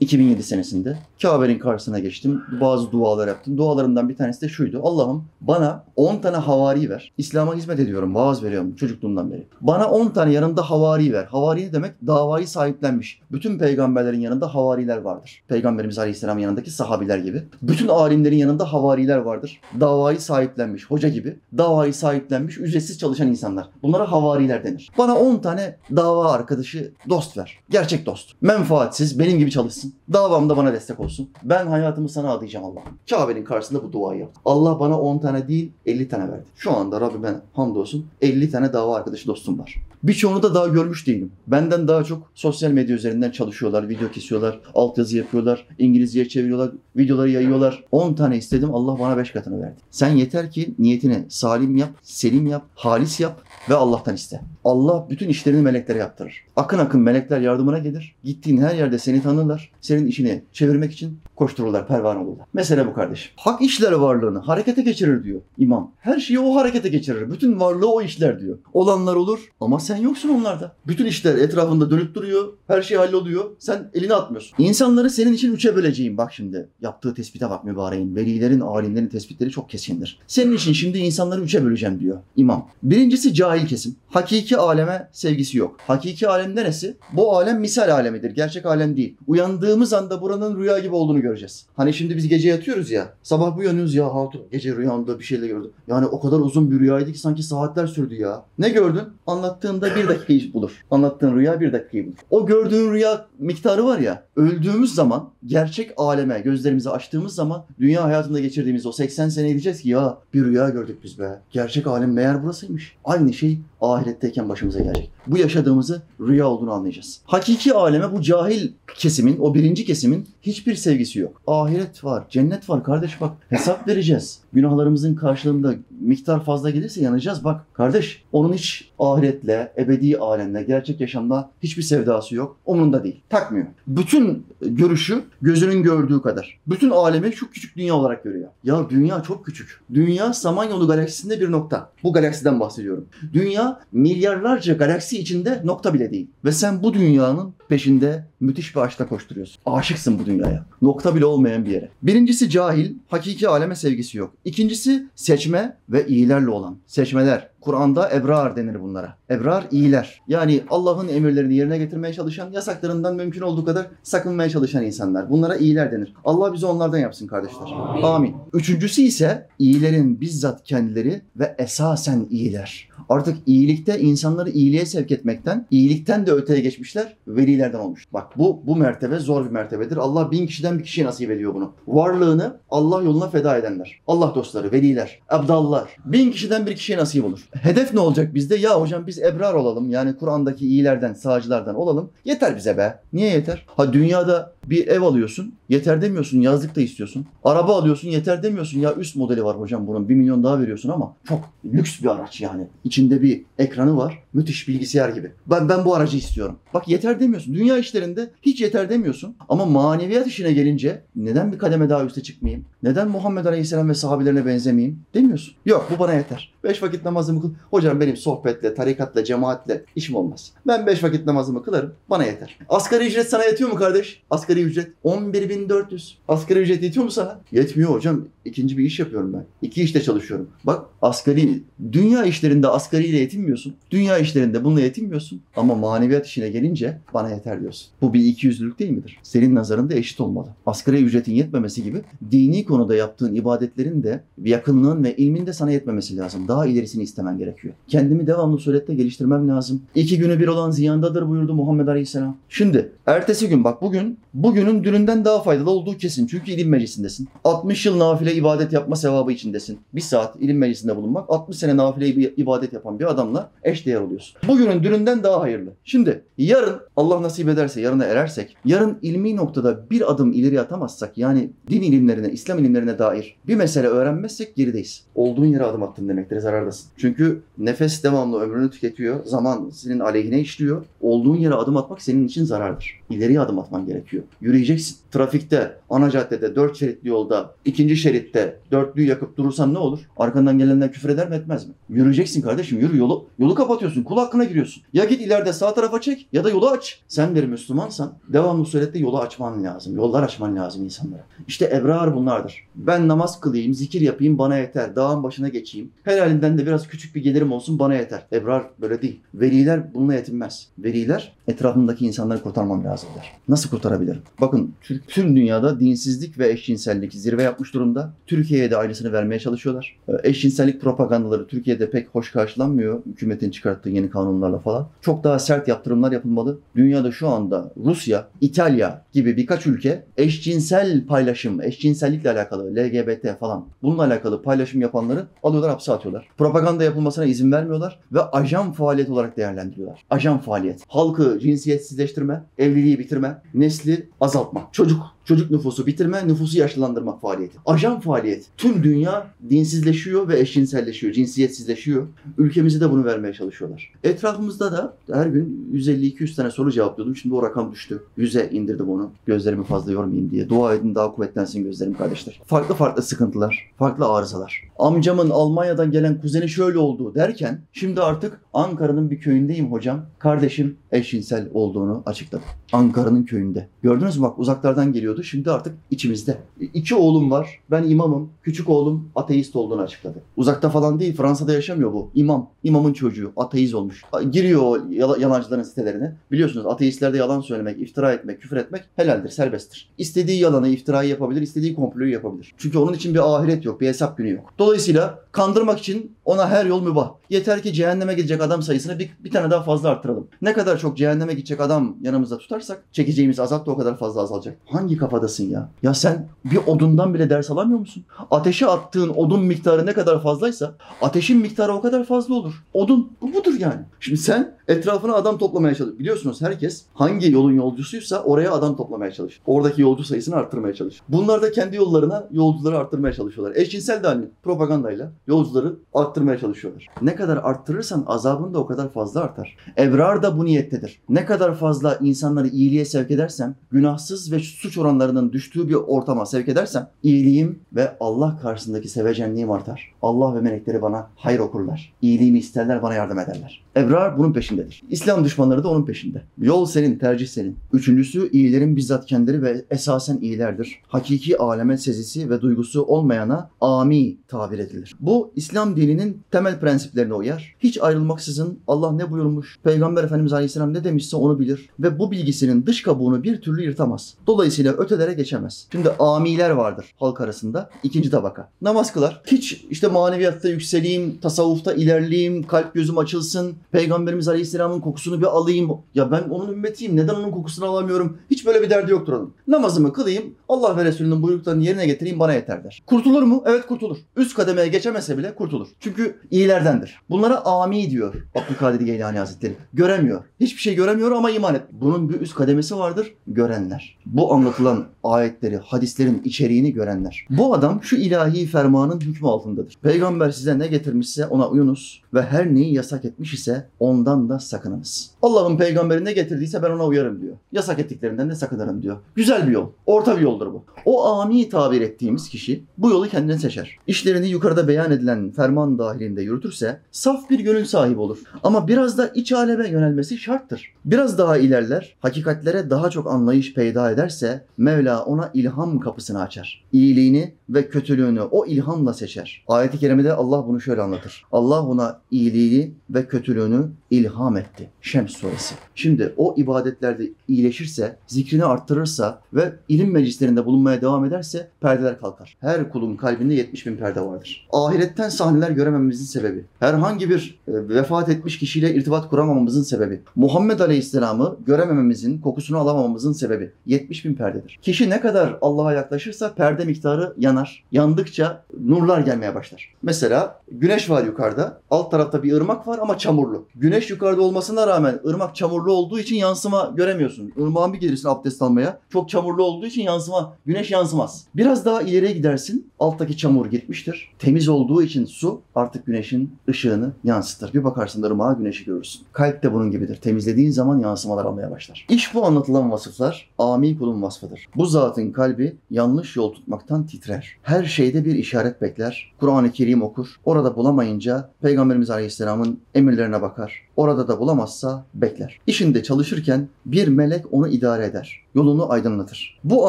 2007 senesinde Kabe'nin karşısına geçtim. Bazı dualar yaptım. Dualarımdan bir tanesi de şuydu. Allah'ım bana 10 tane havari ver. İslam'a hizmet ediyorum. Vaaz veriyorum çocukluğumdan beri. Bana 10 tane yanında havari ver. Havari ne demek? Davayı sahiplenmiş. Bütün peygamberlerin yanında havariler vardır. Peygamberimiz Aleyhisselam'ın yanındaki sahabiler gibi. Bütün alimlerin yanında havariler vardır. Davayı sahiplenmiş. Hoca gibi. Davayı sahiplenmiş. Ücretsiz çalışan insanlar. Bunlara havariler denir. Bana 10 tane dava arkadaşı dost ver. Gerçek dost. Menfaatsiz. Benim gibi çalışsın. Davamda bana destek olsun. Ben hayatımı sana adayacağım Allah'ım. Kabe'nin karşısında bu duayı yaptım. Allah bana 10 tane değil 50 tane verdi. Şu anda Rabbime hamdolsun 50 tane dava arkadaşı dostum var. Birçoğunu da daha görmüş değilim. Benden daha çok sosyal medya üzerinden çalışıyorlar, video kesiyorlar, altyazı yapıyorlar, İngilizceye çeviriyorlar, videoları yayıyorlar. 10 tane istedim Allah bana 5 katını verdi. Sen yeter ki niyetini salim yap, selim yap, halis yap ve Allah'tan iste. Allah bütün işlerini meleklere yaptırır. Akın akın melekler yardımına gelir. Gittiğin her yerde seni tanırlar. Senin işini çevirmek için koştururlar, pervane olurlar. Mesele bu kardeşim. Hak işler varlığını harekete geçirir diyor imam. Her şeyi o harekete geçirir. Bütün varlığı o işler diyor. Olanlar olur ama sen yoksun onlarda. Bütün işler etrafında dönüp duruyor. Her şey halloluyor. Sen elini atmıyorsun. İnsanları senin için üçe böleceğim. Bak şimdi yaptığı tespite bak mübareğin. Velilerin, alimlerin tespitleri çok kesindir. Senin için şimdi insanları üçe böleceğim diyor imam. Birincisi cahil kesim. Hakiki aleme sevgisi yok. Hakiki alem neresi? Bu alem misal alemidir. Gerçek alem değil. Uyandığımız anda buranın rüya gibi olduğunu göreceğiz. Hani şimdi biz gece yatıyoruz ya. Sabah uyanıyoruz ya hatun gece rüyamda bir şeyle gördüm. Yani o kadar uzun bir rüyaydı ki sanki saatler sürdü ya. Ne gördün? Anlattığında bir dakikayı bulur. Anlattığın rüya bir dakikayı bulur. O gördüğün rüya miktarı var ya. Öldüğümüz zaman gerçek aleme gözlerimizi açtığımız zaman dünya hayatında geçirdiğimiz o 80 sene diyeceğiz ki ya bir rüya gördük biz be. Gerçek alem meğer burasıymış. Aynı şey she ahiretteyken başımıza gelecek. Bu yaşadığımızı rüya olduğunu anlayacağız. Hakiki aleme bu cahil kesimin, o birinci kesimin hiçbir sevgisi yok. Ahiret var, cennet var kardeş bak. Hesap vereceğiz. Günahlarımızın karşılığında miktar fazla gelirse yanacağız bak. Kardeş onun hiç ahiretle, ebedi alemle, gerçek yaşamda hiçbir sevdası yok. Umurunda değil. Takmıyor. Bütün görüşü gözünün gördüğü kadar. Bütün alemi şu küçük dünya olarak görüyor. Ya dünya çok küçük. Dünya Samanyolu galaksisinde bir nokta. Bu galaksiden bahsediyorum. Dünya milyarlarca galaksi içinde nokta bile değil. Ve sen bu dünyanın peşinde müthiş bir aşkla koşturuyorsun. Aşıksın bu dünyaya. Nokta bile olmayan bir yere. Birincisi cahil, hakiki aleme sevgisi yok. İkincisi seçme ve iyilerle olan. Seçmeler. Kur'an'da ebrar denir bunlara. Ebrar iyiler. Yani Allah'ın emirlerini yerine getirmeye çalışan, yasaklarından mümkün olduğu kadar sakınmaya çalışan insanlar. Bunlara iyiler denir. Allah bizi onlardan yapsın kardeşler. Amin. Üçüncüsü ise iyilerin bizzat kendileri ve esasen iyiler. Artık iyilikte insanları iyiliğe sevk etmekten, iyilikten de öteye geçmişler, velilerden olmuş. Bak bu bu mertebe zor bir mertebedir. Allah bin kişiden bir kişiye nasip ediyor bunu. Varlığını Allah yoluna feda edenler. Allah dostları, veliler, abdallar. Bin kişiden bir kişiye nasip olur. Hedef ne olacak bizde? Ya hocam biz ebrar olalım. Yani Kur'an'daki iyilerden, sağcılardan olalım. Yeter bize be. Niye yeter? Ha dünyada bir ev alıyorsun. Yeter demiyorsun. Yazlık da istiyorsun. Araba alıyorsun. Yeter demiyorsun. Ya üst modeli var hocam bunun. Bir milyon daha veriyorsun ama çok lüks bir araç yani. İçinde bir ekranı var. Müthiş bilgisayar gibi. Ben ben bu aracı istiyorum. Bak yeter demiyorsun. Dünya işlerinde hiç yeter demiyorsun. Ama maneviyat işine gelince neden bir kademe daha üste çıkmayayım? Neden Muhammed Aleyhisselam ve sahabelerine benzemeyeyim? Demiyorsun. Yok bu bana yeter. Beş vakit namazımı kıl. Hocam benim sohbetle, tarikatla, cemaatle işim olmaz. Ben beş vakit namazımı kılarım. Bana yeter. Asgari ücret sana yetiyor mu kardeş? Asgari ücret 11.400. Asgari ücret yetiyor mu sana? Yetmiyor hocam. İkinci bir iş yapıyorum ben. İki işte çalışıyorum. Bak asgari, dünya işlerinde asgariyle yetinmiyorsun. Dünya işlerinde bununla yetinmiyorsun. Ama maneviyat işine gelince bana yeter diyorsun. Bu bir ikiyüzlülük değil midir? Senin nazarında eşit olmalı. Asgari ücretin yetmemesi gibi dini konuda yaptığın ibadetlerin de yakınlığın ve ilmin de sana yetmemesi lazım. Daha ilerisini istemen gerekiyor. Kendimi devamlı surette geliştirmem lazım. İki günü bir olan ziyandadır buyurdu Muhammed Aleyhisselam. Şimdi ertesi gün bak bugün bugünün dününden daha faydalı olduğu kesin. Çünkü ilim meclisindesin. 60 yıl nafile ibadet yapma sevabı içindesin. Bir saat ilim meclisinde bulunmak 60 sene nafile ibadet yapan bir adamla eşdeğer oluyorsun. Bugünün dününden daha hayırlı. Şimdi yarın Allah nasip ederse yarına erersek yarın ilmi noktada bir adım ileri atamazsak yani din ilimlerine, İslam ilimlerine dair bir mesele öğrenmezsek gerideyiz. Olduğun yere adım attın demektir zarardasın. Çünkü nefes devamlı ömrünü tüketiyor. Zaman senin aleyhine işliyor. Olduğun yere adım atmak senin için zarardır. İleriye adım atman gerekiyor. Yürüyeceksin. Trafikte, ana caddede, dört şeritli yolda, ikinci şeritte dörtlüyü yakıp durursan ne olur? Arkandan gelenler küfür eder mi etmez mi? Yürüyeceksin kardeşim yürü yolu. Yolu kapatıyorsun giriyorsun. Kul hakkına giriyorsun. Ya git ileride sağ tarafa çek ya da yolu aç. Sen bir Müslümansan devamlı surette yolu açman lazım. Yollar açman lazım insanlara. İşte ebrar bunlardır. Ben namaz kılayım, zikir yapayım bana yeter. Dağın başına geçeyim. Helalinden de biraz küçük bir gelirim olsun bana yeter. Ebrar böyle değil. Veliler bununla yetinmez. Veliler etrafındaki insanları kurtarmam lazım der. Nasıl kurtarabilirim? Bakın tüm dünyada dinsizlik ve eşcinsellik zirve yapmış durumda. Türkiye'ye de aynısını vermeye çalışıyorlar. Ee, Eşcinsellik propagandaları Türkiye'de pek hoş karşılanmıyor. Hükümetin çıkarttığı yeni kanunlarla falan. Çok daha sert yaptırımlar yapılmalı. Dünyada şu anda Rusya, İtalya gibi birkaç ülke eşcinsel paylaşım, eşcinsellikle alakalı, LGBT falan bununla alakalı paylaşım yapanları alıyorlar hapse atıyorlar. Propaganda yapılmasına izin vermiyorlar ve ajan faaliyet olarak değerlendiriyorlar. Ajan faaliyet. Halkı cinsiyetsizleştirme, evliliği bitirme, nesli azaltma. Çocuk Çocuk nüfusu bitirme, nüfusu yaşlandırmak faaliyeti. Ajan faaliyet. Tüm dünya dinsizleşiyor ve eşcinselleşiyor, cinsiyetsizleşiyor. Ülkemize de bunu vermeye çalışıyorlar. Etrafımızda da her gün 150-200 tane soru cevaplıyordum. Şimdi o rakam düştü. 100'e indirdim onu. Gözlerimi fazla yormayayım diye. Dua edin daha kuvvetlensin gözlerim kardeşler. Farklı farklı sıkıntılar, farklı arızalar. Amcamın Almanya'dan gelen kuzeni şöyle oldu derken şimdi artık Ankara'nın bir köyündeyim hocam. Kardeşim eşcinsel olduğunu açıkladı. Ankara'nın köyünde. Gördünüz mü bak uzaklardan geliyordu. Şimdi artık içimizde. İki oğlum var. Ben imamım. Küçük oğlum ateist olduğunu açıkladı. Uzakta falan değil. Fransa'da yaşamıyor bu. İmam. İmamın çocuğu. Ateist olmuş. Giriyor o yala- yalancıların sitelerine. Biliyorsunuz ateistlerde yalan söylemek, iftira etmek, küfür etmek helaldir, serbesttir. İstediği yalanı, iftirayı yapabilir, istediği komployu yapabilir. Çünkü onun için bir ahiret yok, bir hesap günü yok. Dolayısıyla kandırmak için ona her yol mübah. Yeter ki cehenneme gidecek adam sayısını bir, bir tane daha fazla arttıralım. Ne kadar çok cehenneme gidecek adam yanımızda tutarsak çekeceğimiz azap da o kadar fazla azalacak. Hangi kafadasın ya? Ya sen bir odundan bile ders alamıyor musun? Ateşe attığın odun miktarı ne kadar fazlaysa ateşin miktarı o kadar fazla olur. Odun bu budur yani. Şimdi sen etrafına adam toplamaya çalış. Biliyorsunuz herkes hangi yolun yolcusuysa oraya adam toplamaya çalışır. Oradaki yolcu sayısını arttırmaya çalışır. Bunlar da kendi yollarına yolcuları arttırmaya çalışıyorlar. Eşcinsel de aynı propagandayla yolcuları arttırmaya çalışıyorlar. Ne kadar arttırırsan azabın da o kadar fazla artar. Ebrar da bu niyettedir. Ne kadar fazla insanları iyiliğe sevk edersem, günahsız ve suç oranlarının düştüğü bir ortama sevk edersem, iyiliğim ve Allah karşısındaki sevecenliğim artar. Allah ve melekleri bana hayır okurlar. İyiliğimi isterler, bana yardım ederler. Ebrar bunun peşindedir. İslam düşmanları da onun peşinde. Yol senin, tercih senin. Üçüncüsü iyilerin bizzat kendileri ve esasen iyilerdir. Hakiki aleme sezisi ve duygusu olmayana ami tabir edilir. Bu İslam dininin temel prensiplerine uyar. Hiç ayrılmaksızın Allah ne buyurmuş, Peygamber Efendimiz Aleyhisselam ne demişse onu bilir ve bu bilgisinin dış kabuğunu bir türlü yırtamaz. Dolayısıyla ötelere geçemez. Şimdi amiler vardır halk arasında. ikinci tabaka. Namaz kılar. Hiç işte maneviyatta yükseleyim, tasavvufta ilerleyeyim, kalp gözüm açılsın, Peygamberimiz Aleyhisselam'ın kokusunu bir alayım. Ya ben onun ümmetiyim. Neden onun kokusunu alamıyorum? Hiç böyle bir derdi yoktur onun. Namazımı kılayım, Allah ve Resulünün buyruklarını yerine getireyim bana yeter der. Kurtulur mu? Evet kurtulur. Üst kademeye geçemese bile kurtulur. Çünkü iyilerdendir. Bunlara ami diyor Abdülkadir Geylani Hazretleri. Göremiyor. Hiçbir şey göremiyor ama iman et. Bunun bir üst kademesi vardır. Görenler. Bu anlatılan ayetleri, hadislerin içeriğini görenler. Bu adam şu ilahi fermanın hükmü altındadır. Peygamber size ne getirmişse ona uyunuz ve her neyi yasak etmiş ise ondan da sakınınız. Allah'ın peygamberi ne getirdiyse ben ona uyarım diyor. Yasak ettiklerinden de sakınırım diyor. Güzel bir yol. Orta bir yoldur bu. O ami tabir ettiğimiz kişi bu yolu kendine seçer. İşlerini yukarıda beyan edilen ferman dahilinde yürütürse saf bir gönül sahibi olur. Ama biraz da iç aleme yönelmesi şarttır. Biraz daha ilerler, hakikatlere daha çok anlayış peyda ederse Mevla ona ilham kapısını açar. İyiliğini ve kötülüğünü o ilhamla seçer. Ayet-i kerimede Allah bunu şöyle anlatır. Allah ona iyiliğini ve kötülüğünü ilham etti. Şems suresi. Şimdi o ibadetlerde iyileşirse, zikrini arttırırsa ve ilim meclislerinde bulunmaya devam ederse perdeler kalkar. Her kulun kalbinde 70 bin perde vardır. Ahiretten sahneler göremememizin sebebi, herhangi bir e, vefat etmiş kişiyle irtibat kuramamamızın sebebi, Muhammed Aleyhisselam'ı göremememizin, kokusunu alamamamızın sebebi 70 bin perdedir. Kişi ne kadar Allah'a yaklaşırsa perde miktarı yanar. Yandıkça nurlar gelmeye başlar. Mesela güneş var yukarıda, alt tarafta bir ırmak var ama çamurlu. Güneş yukarıda olmasına rağmen ırmak çamurlu olduğu için yansıma göremiyorsun. Irmağın bir gelirsin abdest almaya. Çok çamurlu olduğu için yansıma, güneş yansımaz. Biraz daha ileriye gidersin. Alttaki çamur gitmiştir. Temiz olduğu için su artık güneşin ışığını yansıtır. Bir bakarsın ırmağa güneşi görürsün. Kalp de bunun gibidir. Temizlediğin zaman yansımalar almaya başlar. İş bu anlatılan vasıflar ami kulun vasfıdır. Bu zatın kalbi yanlış yol tutmaktan titrer. Her şeyde bir işaret bekler. Kur'an-ı Kerim okur. Orada bulamayınca Peygamberimiz Aleyhisselam'ın emirlerine bakar. Orada da bulamazsa bekler. İşinde çalışırken bir melek onu idare eder. Yolunu aydınlatır. Bu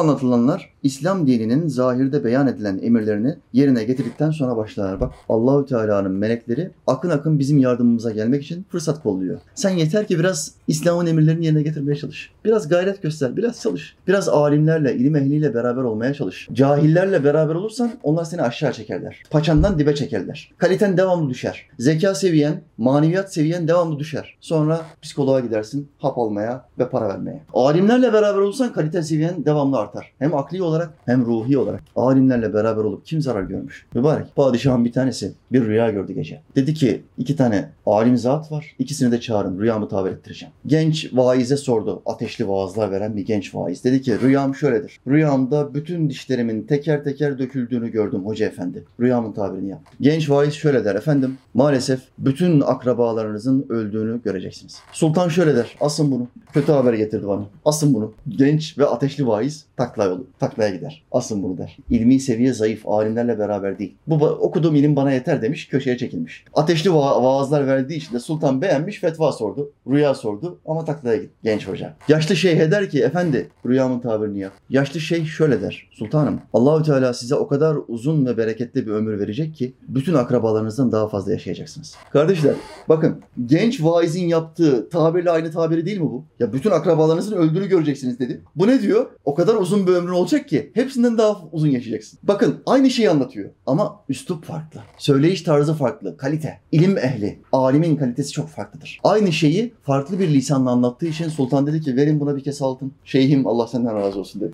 anlatılanlar İslam dininin zahirde beyan edilen emirlerini yerine getirdikten sonra başlar. Bak Allahü Teala'nın melekleri akın akın bizim yardımımıza gelmek için fırsat kolluyor. Sen yeter ki biraz İslam'ın emirlerini yerine getirmeye çalış. Biraz gayret göster, biraz çalış. Biraz alimlerle, ilim ehliyle beraber olmaya çalış. Cahillerle beraber olursan onlar seni aşağı çekerler. Paçandan dibe çekerler. Kaliten devamlı düşer. Zeka seviyen, maneviyat seviyen devamlı düşer. Sonra psikoloğa gidersin hap almaya ve para vermeye. Alimlerle beraber olursan kalite seviyen devamlı artar. Hem akli olarak hem ruhi olarak. Alimlerle beraber olup kim zarar görmüş? Mübarek. Padişahın bir tanesi bir rüya gördü gece. Dedi ki iki tane alim zat var. İkisini de çağırın. Rüyamı tabir ettireceğim. Genç vaize sordu. Ateşli vaazlar veren bir genç vaiz. Dedi ki rüyam şöyledir. Rüyamda bütün dişlerimin teker teker döküldüğünü gördüm hoca efendi. Rüyamın tabirini yap. Genç vaiz şöyle der efendim. Maalesef bütün akrabalarınızın öldüğünü göreceksiniz. Sultan şöyle der. Asın bunu. Kötü haber getirdi bana. Asın bunu. Genç ve ateşli vaiz takla yolu. Taklaya gider. Asın bunu der. İlmi seviye zayıf. Alimlerle beraber değil. Bu okuduğum ilim bana yeter demiş. Köşeye çekilmiş. Ateşli va- vaazlar verdiği için de sultan beğenmiş. Fetva sordu. Rüya sordu. Ama taklaya gitti. Genç hoca. Yaşlı şeyhe der ki efendi rüyamın tabirini yap. Yaşlı şeyh şöyle der. Sultanım Allahü Teala size o kadar uzun ve bereketli bir ömür verecek ki bütün akrabalarınızdan daha fazla yaşayacaksınız. Kardeşler bakın genç vaizin yaptığı tabirle aynı tabiri değil mi bu? Ya bütün akrabalarınızın öldüğünü göreceksiniz dedi. Bu ne diyor? O kadar uzun bir ömrün olacak ki hepsinden daha uzun yaşayacaksın. Bakın aynı şeyi anlatıyor ama üslup farklı. Söyleyiş tarzı farklı. Kalite. İlim ehli. Alimin kalitesi çok farklıdır. Aynı şeyi farklı bir lisanla anlattığı için sultan dedi ki verin buna bir kez altın. Şeyhim Allah senden razı olsun dedi.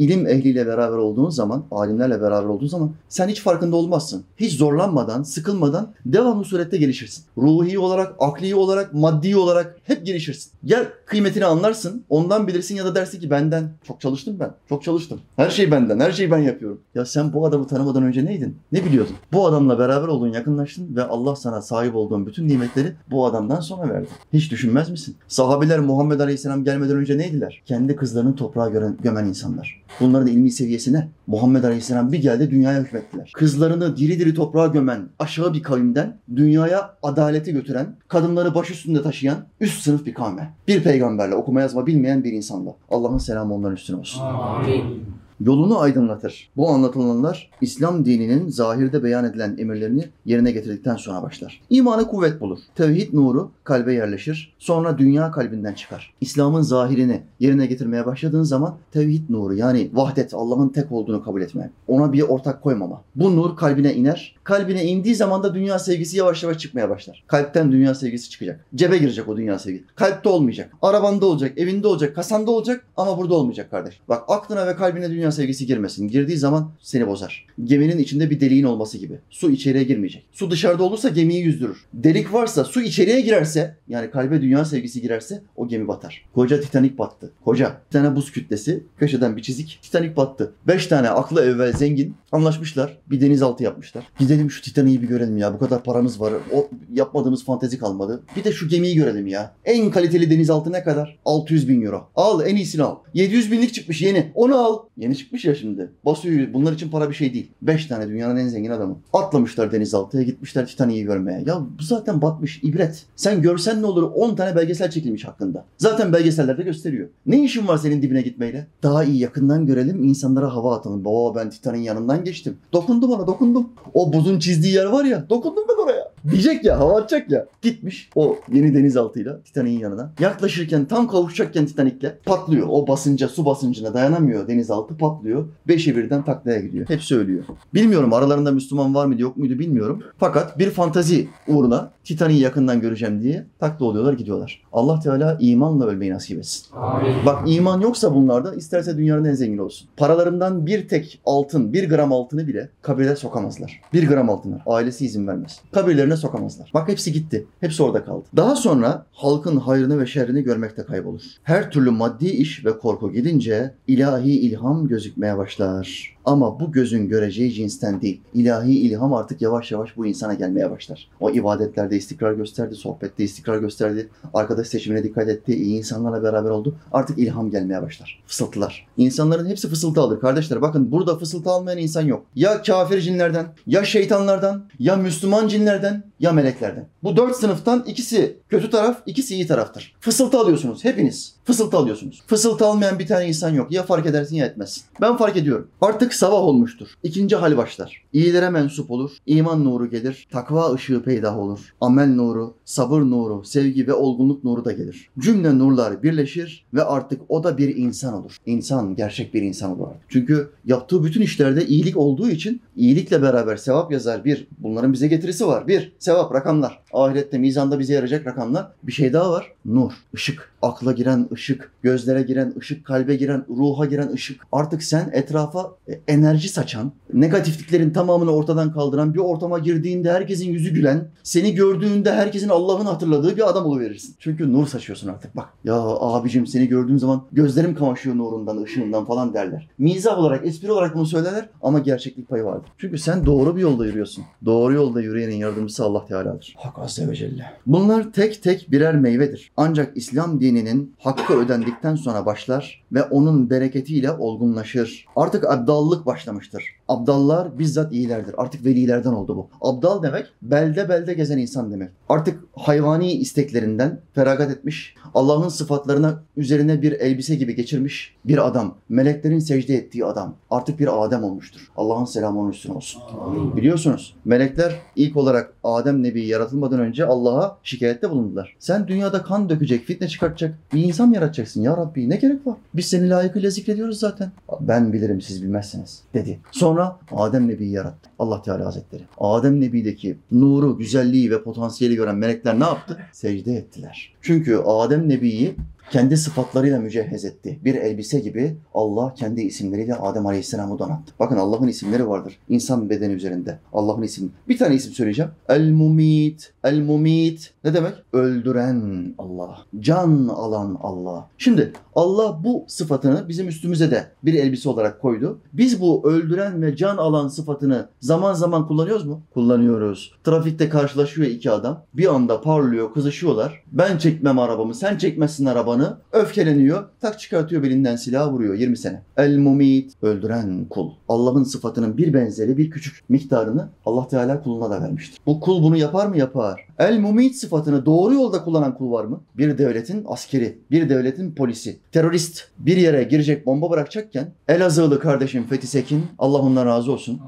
İlim ehliyle beraber olduğun zaman, alimlerle beraber olduğun zaman sen hiç farkında olmazsın. Hiç zorlanmadan, sıkılmadan devamlı surette gelişirsin. Ruhi olarak, akli olarak, maddi olarak hep gelişirsin. Gel kıymetini anlarsın, ondan bilirsin ya da dersin ki benden. Çok çalıştım ben, çok çalıştım. Her şey benden, her şeyi ben yapıyorum. Ya sen bu adamı tanımadan önce neydin? Ne biliyordun? Bu adamla beraber oldun, yakınlaştın ve Allah sana sahip olduğun bütün nimetleri bu adamdan sonra verdi. Hiç düşünmez misin? Sahabiler Muhammed Aleyhisselam gelmeden önce neydiler? Kendi kızlarını toprağa gömen insanlar. Bunların ilmi seviyesine Muhammed Aleyhisselam bir geldi dünyaya hükmettiler. Kızlarını diri diri toprağa gömen aşağı bir kavimden dünyaya adaleti götüren, kadınları baş üstünde taşıyan üst sınıf bir kavme. Bir peygamberle okuma yazma bilmeyen bir insanla. Allah'ın selamı onların üstüne olsun. Amin. Yolunu aydınlatır. Bu anlatılanlar İslam dininin zahirde beyan edilen emirlerini yerine getirdikten sonra başlar. İmanı kuvvet bulur. Tevhid nuru kalbe yerleşir. Sonra dünya kalbinden çıkar. İslam'ın zahirini yerine getirmeye başladığın zaman tevhid nuru yani vahdet Allah'ın tek olduğunu kabul etme. Ona bir ortak koymama. Bu nur kalbine iner. Kalbine indiği zaman da dünya sevgisi yavaş yavaş çıkmaya başlar. Kalpten dünya sevgisi çıkacak. Cebe girecek o dünya sevgisi. Kalpte olmayacak. Arabanda olacak, evinde olacak, kasanda olacak ama burada olmayacak kardeş. Bak aklına ve kalbine dünya sevgisi girmesin. Girdiği zaman seni bozar. Geminin içinde bir deliğin olması gibi. Su içeriye girmeyecek. Su dışarıda olursa gemiyi yüzdürür. Delik varsa su içeriye girerse yani kalbe dünya sevgisi girerse o gemi batar. Koca Titanik battı. Koca. Bir tane buz kütlesi, köşeden bir çizik. Titanik battı. Beş tane aklı evvel zengin anlaşmışlar. Bir denizaltı yapmışlar. Gidelim şu Titanik'i bir görelim ya. Bu kadar paramız var. O yapmadığımız fantezi kalmadı. Bir de şu gemiyi görelim ya. En kaliteli denizaltı ne kadar? 600 bin euro. Al en iyisini al. 700 binlik çıkmış yeni. Onu al. Yeni çıkmış ya şimdi. Basıyor. Bunlar için para bir şey değil. 5 tane dünyanın en zengin adamı. Atlamışlar denizaltıya gitmişler Titanik'i görmeye. Ya bu zaten batmış ibret. Sen görsen ne olur 10 tane belgesel çekilmiş hakkında. Zaten belgesellerde gösteriyor. Ne işin var senin dibine gitmeyle? Daha iyi yakından görelim insanlara hava atalım. Baba ben Titanik'in yanından geçtim. Dokundum ona dokundum. O buzun çizdiği yer var ya dokundum ben oraya. Diyecek ya hava atacak ya. Gitmiş o yeni denizaltıyla Titanik'in yanına. Yaklaşırken tam kavuşacakken Titanik'le patlıyor. O basınca su basıncına dayanamıyor denizaltı patlıyor. Beşi birden taklaya gidiyor. Hepsi ölüyor. Bilmiyorum aralarında Müslüman var mıydı yok muydu bilmiyorum. Fakat bir fantazi uğruna Titanik'i yakından göreceğim diye takla oluyorlar gidiyorlar. Allah Teala imanla ölmeyi nasip etsin. Amin. Bak iman yoksa bunlarda isterse dünyanın en zengin olsun. Paralarından bir tek altın, bir gram altını bile kabirlere sokamazlar. Bir gram altını. Ailesi izin vermez. Kabirlerine sokamazlar. Bak hepsi gitti. Hepsi orada kaldı. Daha sonra halkın hayrını ve şerrini görmekte kaybolur. Her türlü maddi iş ve korku gidince ilahi ilham gözükmeye başlar. Ama bu gözün göreceği cinsten değil. İlahi ilham artık yavaş yavaş bu insana gelmeye başlar. O ibadetlerde istikrar gösterdi, sohbette istikrar gösterdi, arkadaş seçimine dikkat etti, iyi insanlarla beraber oldu. Artık ilham gelmeye başlar. Fısıltılar. İnsanların hepsi fısıltı alır kardeşler. Bakın burada fısıltı almayan insan yok. Ya kafir cinlerden, ya şeytanlardan, ya Müslüman cinlerden, ya meleklerden. Bu dört sınıftan ikisi kötü taraf, ikisi iyi taraftır. Fısıltı alıyorsunuz hepiniz. Fısıltı alıyorsunuz. Fısıltı almayan bir tane insan yok. Ya fark edersin ya etmezsin. Ben fark ediyorum. Artık sabah olmuştur. İkinci hal başlar. İyilere mensup olur. İman nuru gelir. Takva ışığı peydah olur. Amel nuru, sabır nuru, sevgi ve olgunluk nuru da gelir. Cümle nurlar birleşir ve artık o da bir insan olur. İnsan, gerçek bir insan olur. Çünkü yaptığı bütün işlerde iyilik olduğu için iyilikle beraber sevap yazar. Bir, bunların bize getirisi var. Bir, sevap, rakamlar. Ahirette, mizanda bize yarayacak rakamlar. Bir şey daha var. Nur, ışık. Akla giren ışık, gözlere giren ışık, kalbe giren, ruha giren ışık. Artık sen etrafa e, enerji saçan, negatifliklerin tamamını ortadan kaldıran, bir ortama girdiğinde herkesin yüzü gülen, seni gördüğünde herkesin Allah'ın hatırladığı bir adam oluverirsin. Çünkü nur saçıyorsun artık bak. Ya abicim seni gördüğüm zaman gözlerim kamaşıyor nurundan, ışığından falan derler. Mizah olarak, espri olarak bunu söylerler ama gerçeklik payı vardır. Çünkü sen doğru bir yolda yürüyorsun. Doğru yolda yürüyenin yardımcısı Allah Teala'dır. Hak Azze ve Celle. Bunlar tek tek birer meyvedir. Ancak İslam dininin hakkı ödendikten sonra başlar ve onun bereketiyle olgunlaşır. Artık abdallık başlamıştır. Abdallar bizzat iyilerdir. Artık velilerden oldu bu. Abdal demek belde belde gezen insan demek. Artık hayvani isteklerinden feragat etmiş, Allah'ın sıfatlarına üzerine bir elbise gibi geçirmiş bir adam. Meleklerin secde ettiği adam. Artık bir Adem olmuştur. Allah'ın selamı onun üstüne olsun. Biliyorsunuz melekler ilk olarak Adem Nebi yaratılmadan önce Allah'a şikayette bulundular. Sen dünyada kan dökecek, fitne çıkartacak bir insan yaratacaksın ya Rabbi? Ne gerek var? Biz seni layıkıyla zikrediyoruz zaten. Ben bilirim siz bilmezsiniz dedi. Sonra Adem Nebi'yi yarattı. Allah Teala Hazretleri. Adem Nebi'deki nuru, güzelliği ve potansiyeli gören melekler ne yaptı? Secde ettiler. Çünkü Adem Nebi'yi kendi sıfatlarıyla mücehhez etti. Bir elbise gibi Allah kendi isimleriyle Adem Aleyhisselam'ı donattı. Bakın Allah'ın isimleri vardır. İnsan bedeni üzerinde. Allah'ın ismi. Bir tane isim söyleyeceğim. El-Mumit. El-Mumit. Ne demek? Öldüren Allah. Can alan Allah. Şimdi Allah bu sıfatını bizim üstümüze de bir elbise olarak koydu. Biz bu öldüren ve can alan sıfatını zaman zaman kullanıyoruz mu? Kullanıyoruz. Trafikte karşılaşıyor iki adam. Bir anda parlıyor, kızışıyorlar. Ben çekmem arabamı, sen çekmezsin arabanı. Öfkeleniyor. Tak çıkartıyor belinden silahı vuruyor 20 sene. El mumit öldüren kul. Allah'ın sıfatının bir benzeri bir küçük miktarını Allah Teala kuluna da vermiştir. Bu kul bunu yapar mı? Yapar. El mumit sıfatını doğru yolda kullanan kul var mı? Bir devletin askeri, bir devletin polisi, terörist bir yere girecek bomba bırakacakken Elazığlı kardeşim Fethi Sekin Allah ondan razı olsun.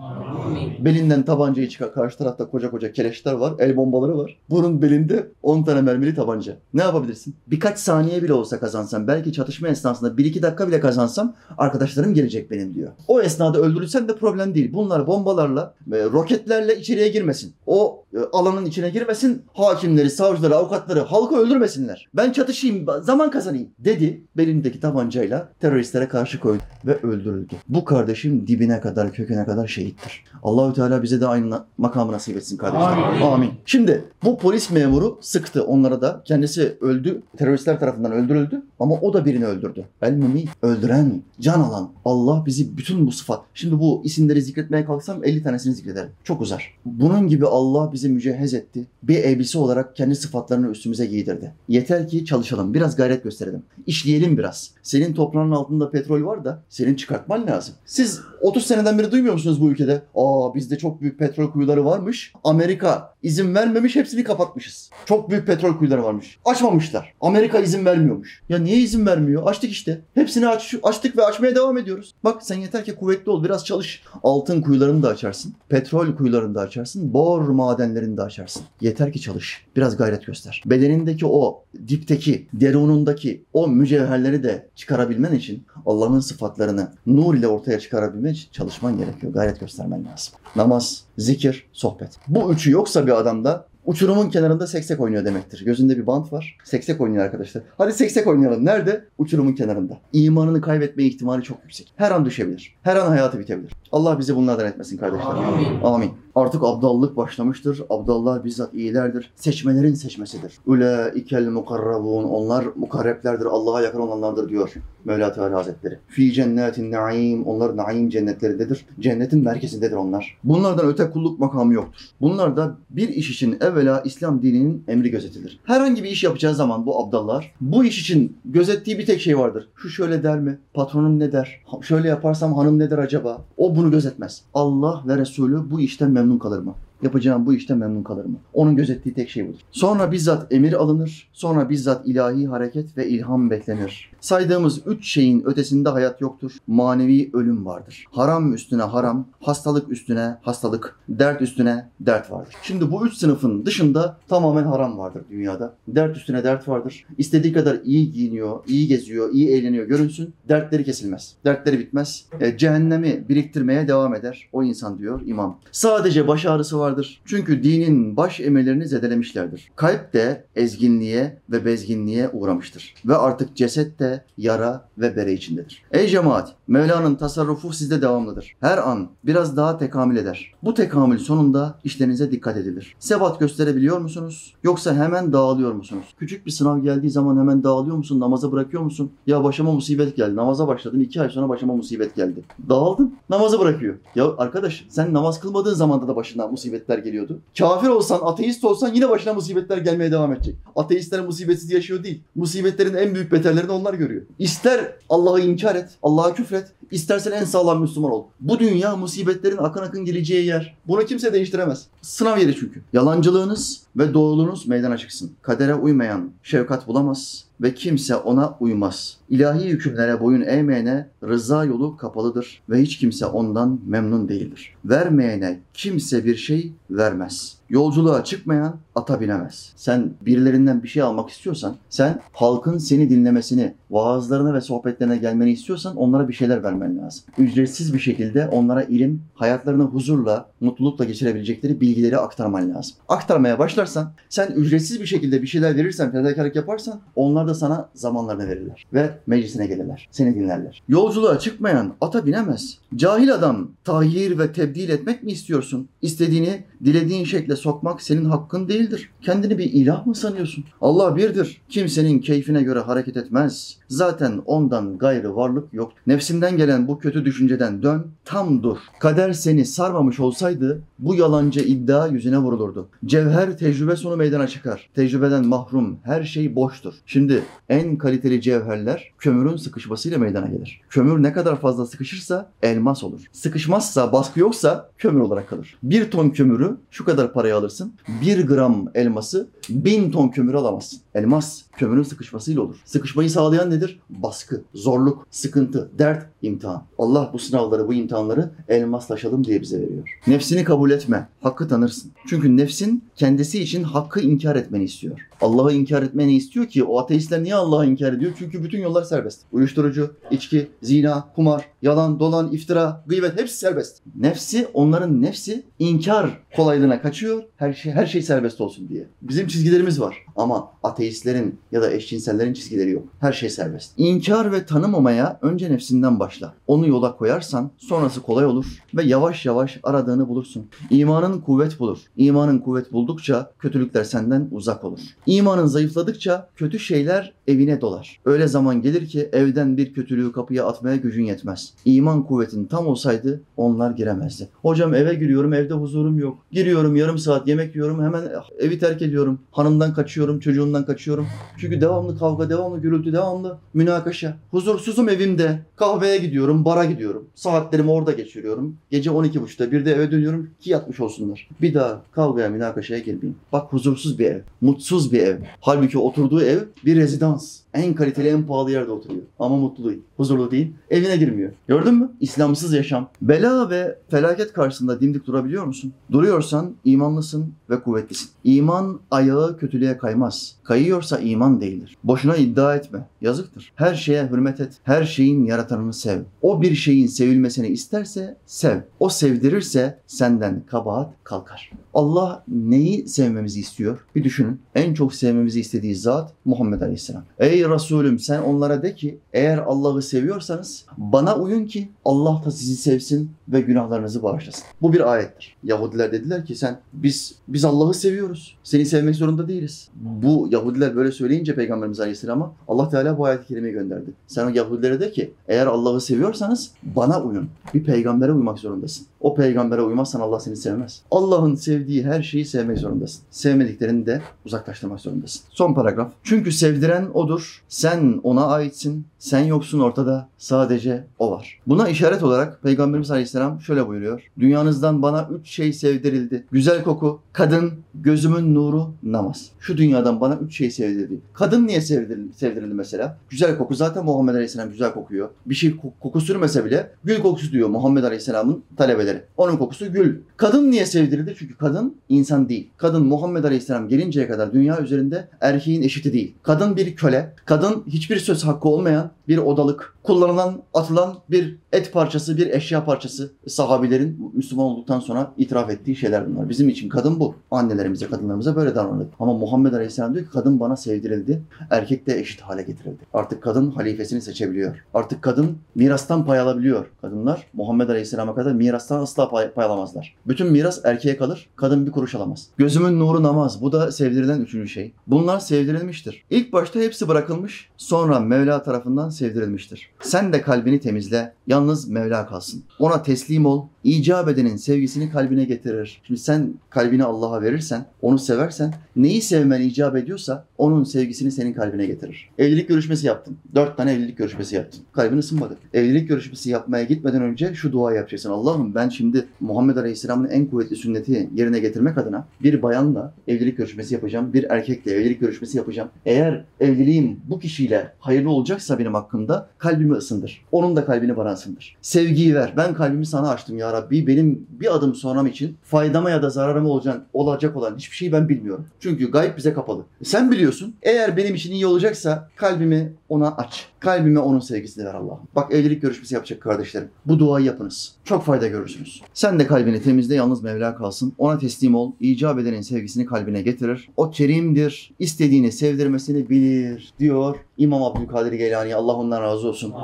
Belinden tabancayı çıkar. Karşı tarafta koca koca keleşler var. El bombaları var. Bunun belinde 10 tane mermili tabanca. Ne yapabilirsin? Birkaç saniye bile olsa kazansam, belki çatışma esnasında 1-2 dakika bile kazansam arkadaşlarım gelecek benim diyor. O esnada öldürülsen de problem değil. Bunlar bombalarla, e, roketlerle içeriye girmesin. O e, alanın içine girmesin. Hakimleri, savcıları, avukatları halkı öldürmesinler. Ben çatışayım, zaman kazanayım dedi. Belindeki tabancayla teröristlere karşı koydu ve öldürüldü. Bu kardeşim dibine kadar, köküne kadar şehittir. Allahü Teala bize de aynı makamı nasip etsin kardeşlerim. Amin. Amin. Şimdi bu polis memuru sıktı onlara da. Kendisi öldü. Teröristler tarafından öldürüldü. Ama o da birini öldürdü. El mumi öldüren, can alan. Allah bizi bütün bu sıfat. Şimdi bu isimleri zikretmeye kalksam 50 tanesini zikrederim. Çok uzar. Bunun gibi Allah bizi mücehhez etti. Bir elbise olarak kendi sıfatlarını üstümüze giydirdi. Yeter ki çalışalım. Biraz gayret gösterelim. İşleyelim biraz. Senin toprağın altında petrol var da senin çıkartman lazım. Siz 30 seneden beri duymuyor musunuz bu ülkede? Aa bizde çok büyük petrol kuyuları varmış. Amerika izin vermemiş hepsini kapatmışız. Çok büyük petrol kuyuları varmış. Açmamışlar. Amerika izin vermiyormuş. Ya niye izin vermiyor? Açtık işte. Hepsini aç, açtık ve açmaya devam ediyoruz. Bak sen yeter ki kuvvetli ol. Biraz çalış. Altın kuyularını da açarsın. Petrol kuyularını da açarsın. Bor madenlerini de açarsın. Yeter ki çalış. Biraz gayret göster. Bedenindeki o dipteki, derunundaki o mücevherleri de çıkarabilmen için Allah'ın sıfatlarını nur ile ortaya çıkarabilmen için çalışman gerekiyor. Gayret göstermen lazım. Namaz, zikir, sohbet. Bu üçü yoksa bir adamda uçurumun kenarında seksek oynuyor demektir. Gözünde bir bant var. Seksek oynuyor arkadaşlar. Hadi seksek oynayalım. Nerede? Uçurumun kenarında. İmanını kaybetme ihtimali çok yüksek. Her an düşebilir. Her an hayatı bitebilir. Allah bizi bunlardan etmesin kardeşler. Amin. Amin. Artık abdallık başlamıştır. Abdallar bizzat iyilerdir. Seçmelerin seçmesidir. Ülaikel mukarrabun. Onlar mukarreplerdir. Allah'a yakın olanlardır diyor Mevla Teala Hazretleri. Fi cennetin naim. Onlar naim cennetlerindedir. Cennetin merkezindedir onlar. Bunlardan öte kulluk makamı yoktur. Bunlarda bir iş için evvela İslam dininin emri gözetilir. Herhangi bir iş yapacağı zaman bu abdallar bu iş için gözettiği bir tek şey vardır. Şu şöyle der mi? Patronum ne der? Şöyle yaparsam hanım ne der acaba? O bunu gözetmez. Allah ve Resulü bu işten memnun kalır mı? Yapacağım bu işten memnun kalır mı? Onun gözettiği tek şey budur. Sonra bizzat emir alınır. Sonra bizzat ilahi hareket ve ilham beklenir. Saydığımız üç şeyin ötesinde hayat yoktur. Manevi ölüm vardır. Haram üstüne haram, hastalık üstüne hastalık, dert üstüne dert vardır. Şimdi bu üç sınıfın dışında tamamen haram vardır dünyada. Dert üstüne dert vardır. İstediği kadar iyi giyiniyor, iyi geziyor, iyi eğleniyor görünsün. Dertleri kesilmez. Dertleri bitmez. E, cehennemi biriktirmeye devam eder o insan diyor imam. Sadece baş ağrısı vardır. Çünkü dinin baş emirlerini zedelemişlerdir. Kalp de ezginliğe ve bezginliğe uğramıştır. Ve artık ceset de yara ve bere içindedir. Ey cemaat! Mevla'nın tasarrufu sizde devamlıdır. Her an biraz daha tekamül eder. Bu tekamül sonunda işlerinize dikkat edilir. Sebat gösterebiliyor musunuz? Yoksa hemen dağılıyor musunuz? Küçük bir sınav geldiği zaman hemen dağılıyor musun? Namaza bırakıyor musun? Ya başıma musibet geldi. Namaza başladım. iki ay sonra başıma musibet geldi. Dağıldın. Namazı bırakıyor. Ya arkadaş sen namaz kılmadığın zamanda da başına musibetler geliyordu. Kafir olsan, ateist olsan yine başına musibetler gelmeye devam edecek. Ateistler musibetsiz yaşıyor değil. Musibetlerin en büyük beterlerini onlar görüyor. İster Allah'ı inkar et, Allah'a küfret, istersen en sağlam Müslüman ol. Bu dünya musibetlerin akın akın geleceği yer. Bunu kimse değiştiremez. Sınav yeri çünkü. Yalancılığınız ve doğruluğunuz meydana çıksın. Kadere uymayan şefkat bulamaz ve kimse ona uymaz. İlahi hükümlere boyun eğmeyene rıza yolu kapalıdır ve hiç kimse ondan memnun değildir. Vermeyene kimse bir şey vermez. Yolculuğa çıkmayan ata binemez. Sen birilerinden bir şey almak istiyorsan, sen halkın seni dinlemesini, vaazlarına ve sohbetlerine gelmeni istiyorsan onlara bir şeyler vermen lazım. Ücretsiz bir şekilde onlara ilim, hayatlarını huzurla, mutlulukla geçirebilecekleri bilgileri aktarman lazım. Aktarmaya başlarsan, sen ücretsiz bir şekilde bir şeyler verirsen, fedakarlık yaparsan onlar da sana zamanlarını verirler ve meclisine gelirler. Seni dinlerler. Yolculuğa çıkmayan ata binemez. Cahil adam tahir ve tebdil etmek mi istiyorsun? İstediğini dilediğin şekle sokmak senin hakkın değildir. Kendini bir ilah mı sanıyorsun? Allah birdir. Kimsenin keyfine göre hareket etmez. Zaten ondan gayrı varlık yok. Nefsinden gelen bu kötü düşünceden dön, tam dur. Kader seni sarmamış olsaydı bu yalancı iddia yüzüne vurulurdu. Cevher tecrübe sonu meydana çıkar. Tecrübeden mahrum her şey boştur. Şimdi en kaliteli cevherler kömürün sıkışmasıyla meydana gelir. Kömür ne kadar fazla sıkışırsa elmas olur. Sıkışmazsa, baskı yoksa kömür olarak kalır. Bir ton kömürü şu kadar paraya alırsın. Bir gram elması bin ton kömür alamazsın. Elmas kömürün sıkışmasıyla olur. Sıkışmayı sağlayan nedir? Baskı, zorluk, sıkıntı, dert, imtihan. Allah bu sınavları, bu imtihanları elmaslaşalım diye bize veriyor. Nefsini kabul etme, hakkı tanırsın. Çünkü nefsin kendisi için hakkı inkar etmeni istiyor. Allah'ı inkar etmeni istiyor ki o ateistler niye Allah'ı inkar ediyor? Çünkü bütün yollar serbest. Uyuşturucu, içki, zina, kumar, yalan, dolan, iftira, gıybet hepsi serbest. Nefsi, onların nefsi inkar kolaylığına kaçıyor. Her şey her şey serbest olsun diye. Bizim çizgilerimiz var ama ateistlerin ya da eşcinsellerin çizgileri yok. Her şey serbest. İnkar ve tanımamaya önce nefsinden başla. Onu yola koyarsan sonrası kolay olur ve yavaş yavaş aradığını bulursun. İmanın kuvvet bulur. İmanın kuvvet buldukça kötülükler senden uzak olur. İmanın zayıfladıkça kötü şeyler evine dolar. Öyle zaman gelir ki evden bir kötülüğü kapıya atmaya gücün yetmez. İman kuvvetin tam olsaydı onlar giremezdi. Hocam eve giriyorum evde huzurum yok. Giriyorum yarım saat yemek yiyorum hemen evi terk ediyorum. Hanımdan kaçıyorum çocuğumdan kaçıyorum. Çünkü devamlı kavga, devamlı gürültü, devamlı münakaşa. Huzursuzum evimde. Kahveye gidiyorum, bara gidiyorum. Saatlerimi orada geçiriyorum. Gece 12.30'da bir de eve dönüyorum ki yatmış olsunlar. Bir daha kavgaya, münakaşaya girmeyeyim. Bak huzursuz bir ev, mutsuz bir ev. Halbuki oturduğu ev bir rezidans. En kaliteli, en pahalı yerde oturuyor. Ama mutlu değil, huzurlu değil. Evine girmiyor. Gördün mü? İslamsız yaşam. Bela ve felaket karşısında dimdik durabiliyor musun? Duruyorsan imanlısın ve kuvvetlisin. İman ayağı kötülüğe kay kaymaz. Kayıyorsa iman değildir. Boşuna iddia etme. Yazıktır. Her şeye hürmet et. Her şeyin yaratanını sev. O bir şeyin sevilmesini isterse sev. O sevdirirse senden kabahat kalkar. Allah neyi sevmemizi istiyor? Bir düşünün. En çok sevmemizi istediği zat Muhammed Aleyhisselam. Ey Resulüm sen onlara de ki eğer Allah'ı seviyorsanız bana uyun ki Allah da sizi sevsin ve günahlarınızı bağışlasın. Bu bir ayettir. Yahudiler dediler ki sen biz biz Allah'ı seviyoruz. Seni sevmek zorunda değiliz. Bu Yahudiler böyle söyleyince Peygamberimiz Aleyhisselam'a Allah Teala bu ayet-i kerimeyi gönderdi. Sen o Yahudilere de ki eğer Allah'ı seviyorsanız bana uyun. Bir peygambere uymak zorundasın. O peygambere uymazsan Allah seni sevmez. Allah'ın sevdiği her şeyi sevmek zorundasın. Sevmediklerini de uzaklaştırmak zorundasın. Son paragraf. Çünkü sevdiren odur. Sen ona aitsin. Sen yoksun ortada. Sadece o var. Buna işaret olarak Peygamberimiz Aleyhisselam şöyle buyuruyor. Dünyanızdan bana üç şey sevdirildi. Güzel koku, kadın, gözümün nuru, namaz. Şu dünyadan bana üç şey sevdirildi. Kadın niye sevdirildi, sevdirildi mesela? Güzel koku zaten Muhammed Aleyhisselam güzel kokuyor. Bir şey ko- koku sürmese bile gül kokusu diyor Muhammed Aleyhisselam'ın talebeleri. Onun kokusu gül. Kadın niye sevdirildi? Çünkü kadın insan değil. Kadın Muhammed Aleyhisselam gelinceye kadar dünya üzerinde erkeğin eşiti değil. Kadın bir köle. Kadın hiçbir söz hakkı olmayan bir odalık. Kullanılan, atılan bir et parçası, bir eşya parçası. Sahabilerin Müslüman olduktan sonra itiraf ettiği şeyler bunlar. Bizim için kadın bu. Annelerimize, kadınlarımıza böyle davranılır. Ama Muhammed Aleyhisselam diyor ki kadın bana sevdirildi. Erkek de eşit hale getirildi. Artık kadın halifesini seçebiliyor. Artık kadın mirastan pay alabiliyor. Kadınlar Muhammed Aleyhisselam'a kadar mirastan asla pay, pay alamazlar. Bütün miras erkeğe kalır. Kadın bir kuruş alamaz. Gözümün nuru namaz. Bu da sevdirilen üçüncü şey. Bunlar sevdirilmiştir. İlk başta hepsi bırakılmış. Sonra Mevla tarafından sevdirilmiştir. Sen de kalbini temizle. Yalnız Mevla kalsın. Ona teslim ol. İcab edenin sevgisini kalbine getirir. Şimdi sen kalbini Allah'a verirsen, onu seversen, neyi sevmen icap ediyorsa onun sevgisini senin kalbine getirir. Evlilik görüşmesi yaptın. Dört tane evlilik görüşmesi yaptın. Kalbin ısınmadı. Evlilik görüşmesi yapmaya gitmeden önce şu dua yapacaksın. Allah'ım ben şimdi Muhammed Aleyhisselam'ın en kuvvetli sünneti yerine getirmek adına bir bayanla evlilik görüşmesi yapacağım. Bir erkekle evlilik görüşmesi yapacağım. Eğer evliliğim bu kişiyle hayırlı olacaksa benim hakkımda kalbimi ısındır. Onun da kalbini bana ısındır. Sevgiyi ver. Ben kalbimi sana açtım ya Rabbi. Benim bir adım sonram için faydama ya da zararıma olacak, olacak olan hiçbir şeyi ben bilmiyorum. Çünkü gayb bize kapalı. Sen biliyorsun. Eğer benim için iyi olacaksa kalbimi ona aç. Kalbime onun sevgisini ver Allah'ım. Bak evlilik görüşmesi yapacak kardeşlerim. Bu duayı yapınız. Çok fayda görürsünüz. Sen de kalbini temizle yalnız Mevla kalsın. Ona teslim ol. İcab edenin sevgisini kalbine getirir. O kerimdir. İstediğini sevdirmesini bilir diyor İmam Abdülkadir Geylani. Allah ondan razı olsun.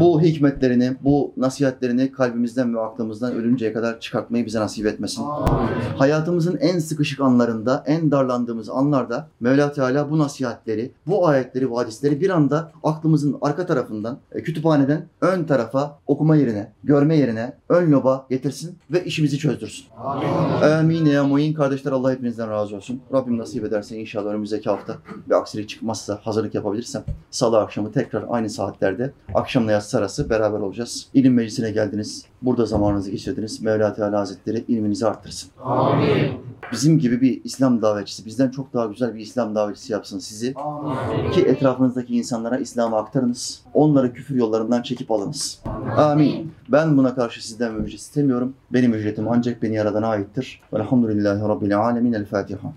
Bu hikmetlerini, bu nasihatlerini kalbimizden ve aklımızdan ölünceye kadar çıkartmayı bize nasip etmesin. Hayatımızın en sıkışık anlarında, en darlandığımız anlarda Mevla Teala bu nasihatleri, bu ayetleri, bu hadisleri bir anda aklımızın arka tarafından, e, kütüphaneden ön tarafa okuma yerine, görme yerine, ön loba getirsin ve işimizi çözdürsün. Amin ya muin kardeşler Allah hepinizden razı olsun. Rabbim nasip ederse inşallah önümüzdeki hafta bir aksilik çıkmazsa hazırlık yapabilirsem salı akşamı tekrar aynı saatlerde akşamla yatsı arası beraber olacağız. İlim meclisine geldiniz. Burada zamanınızı geçirdiniz. Mevla Teala Hazretleri ilminizi arttırsın. Bizim gibi bir İslam davetçisi, bizden çok daha güzel bir İslam davetçisi yapsın sizi. Ki etrafınızdaki insanlara İslam'ı aktarınız. Onları küfür yollarından çekip alınız. Amin. Ben buna karşı sizden bir ücret istemiyorum. Benim ücretim ancak beni yaradana aittir. Velhamdülillahi Rabbil Alemin. El Fatiha.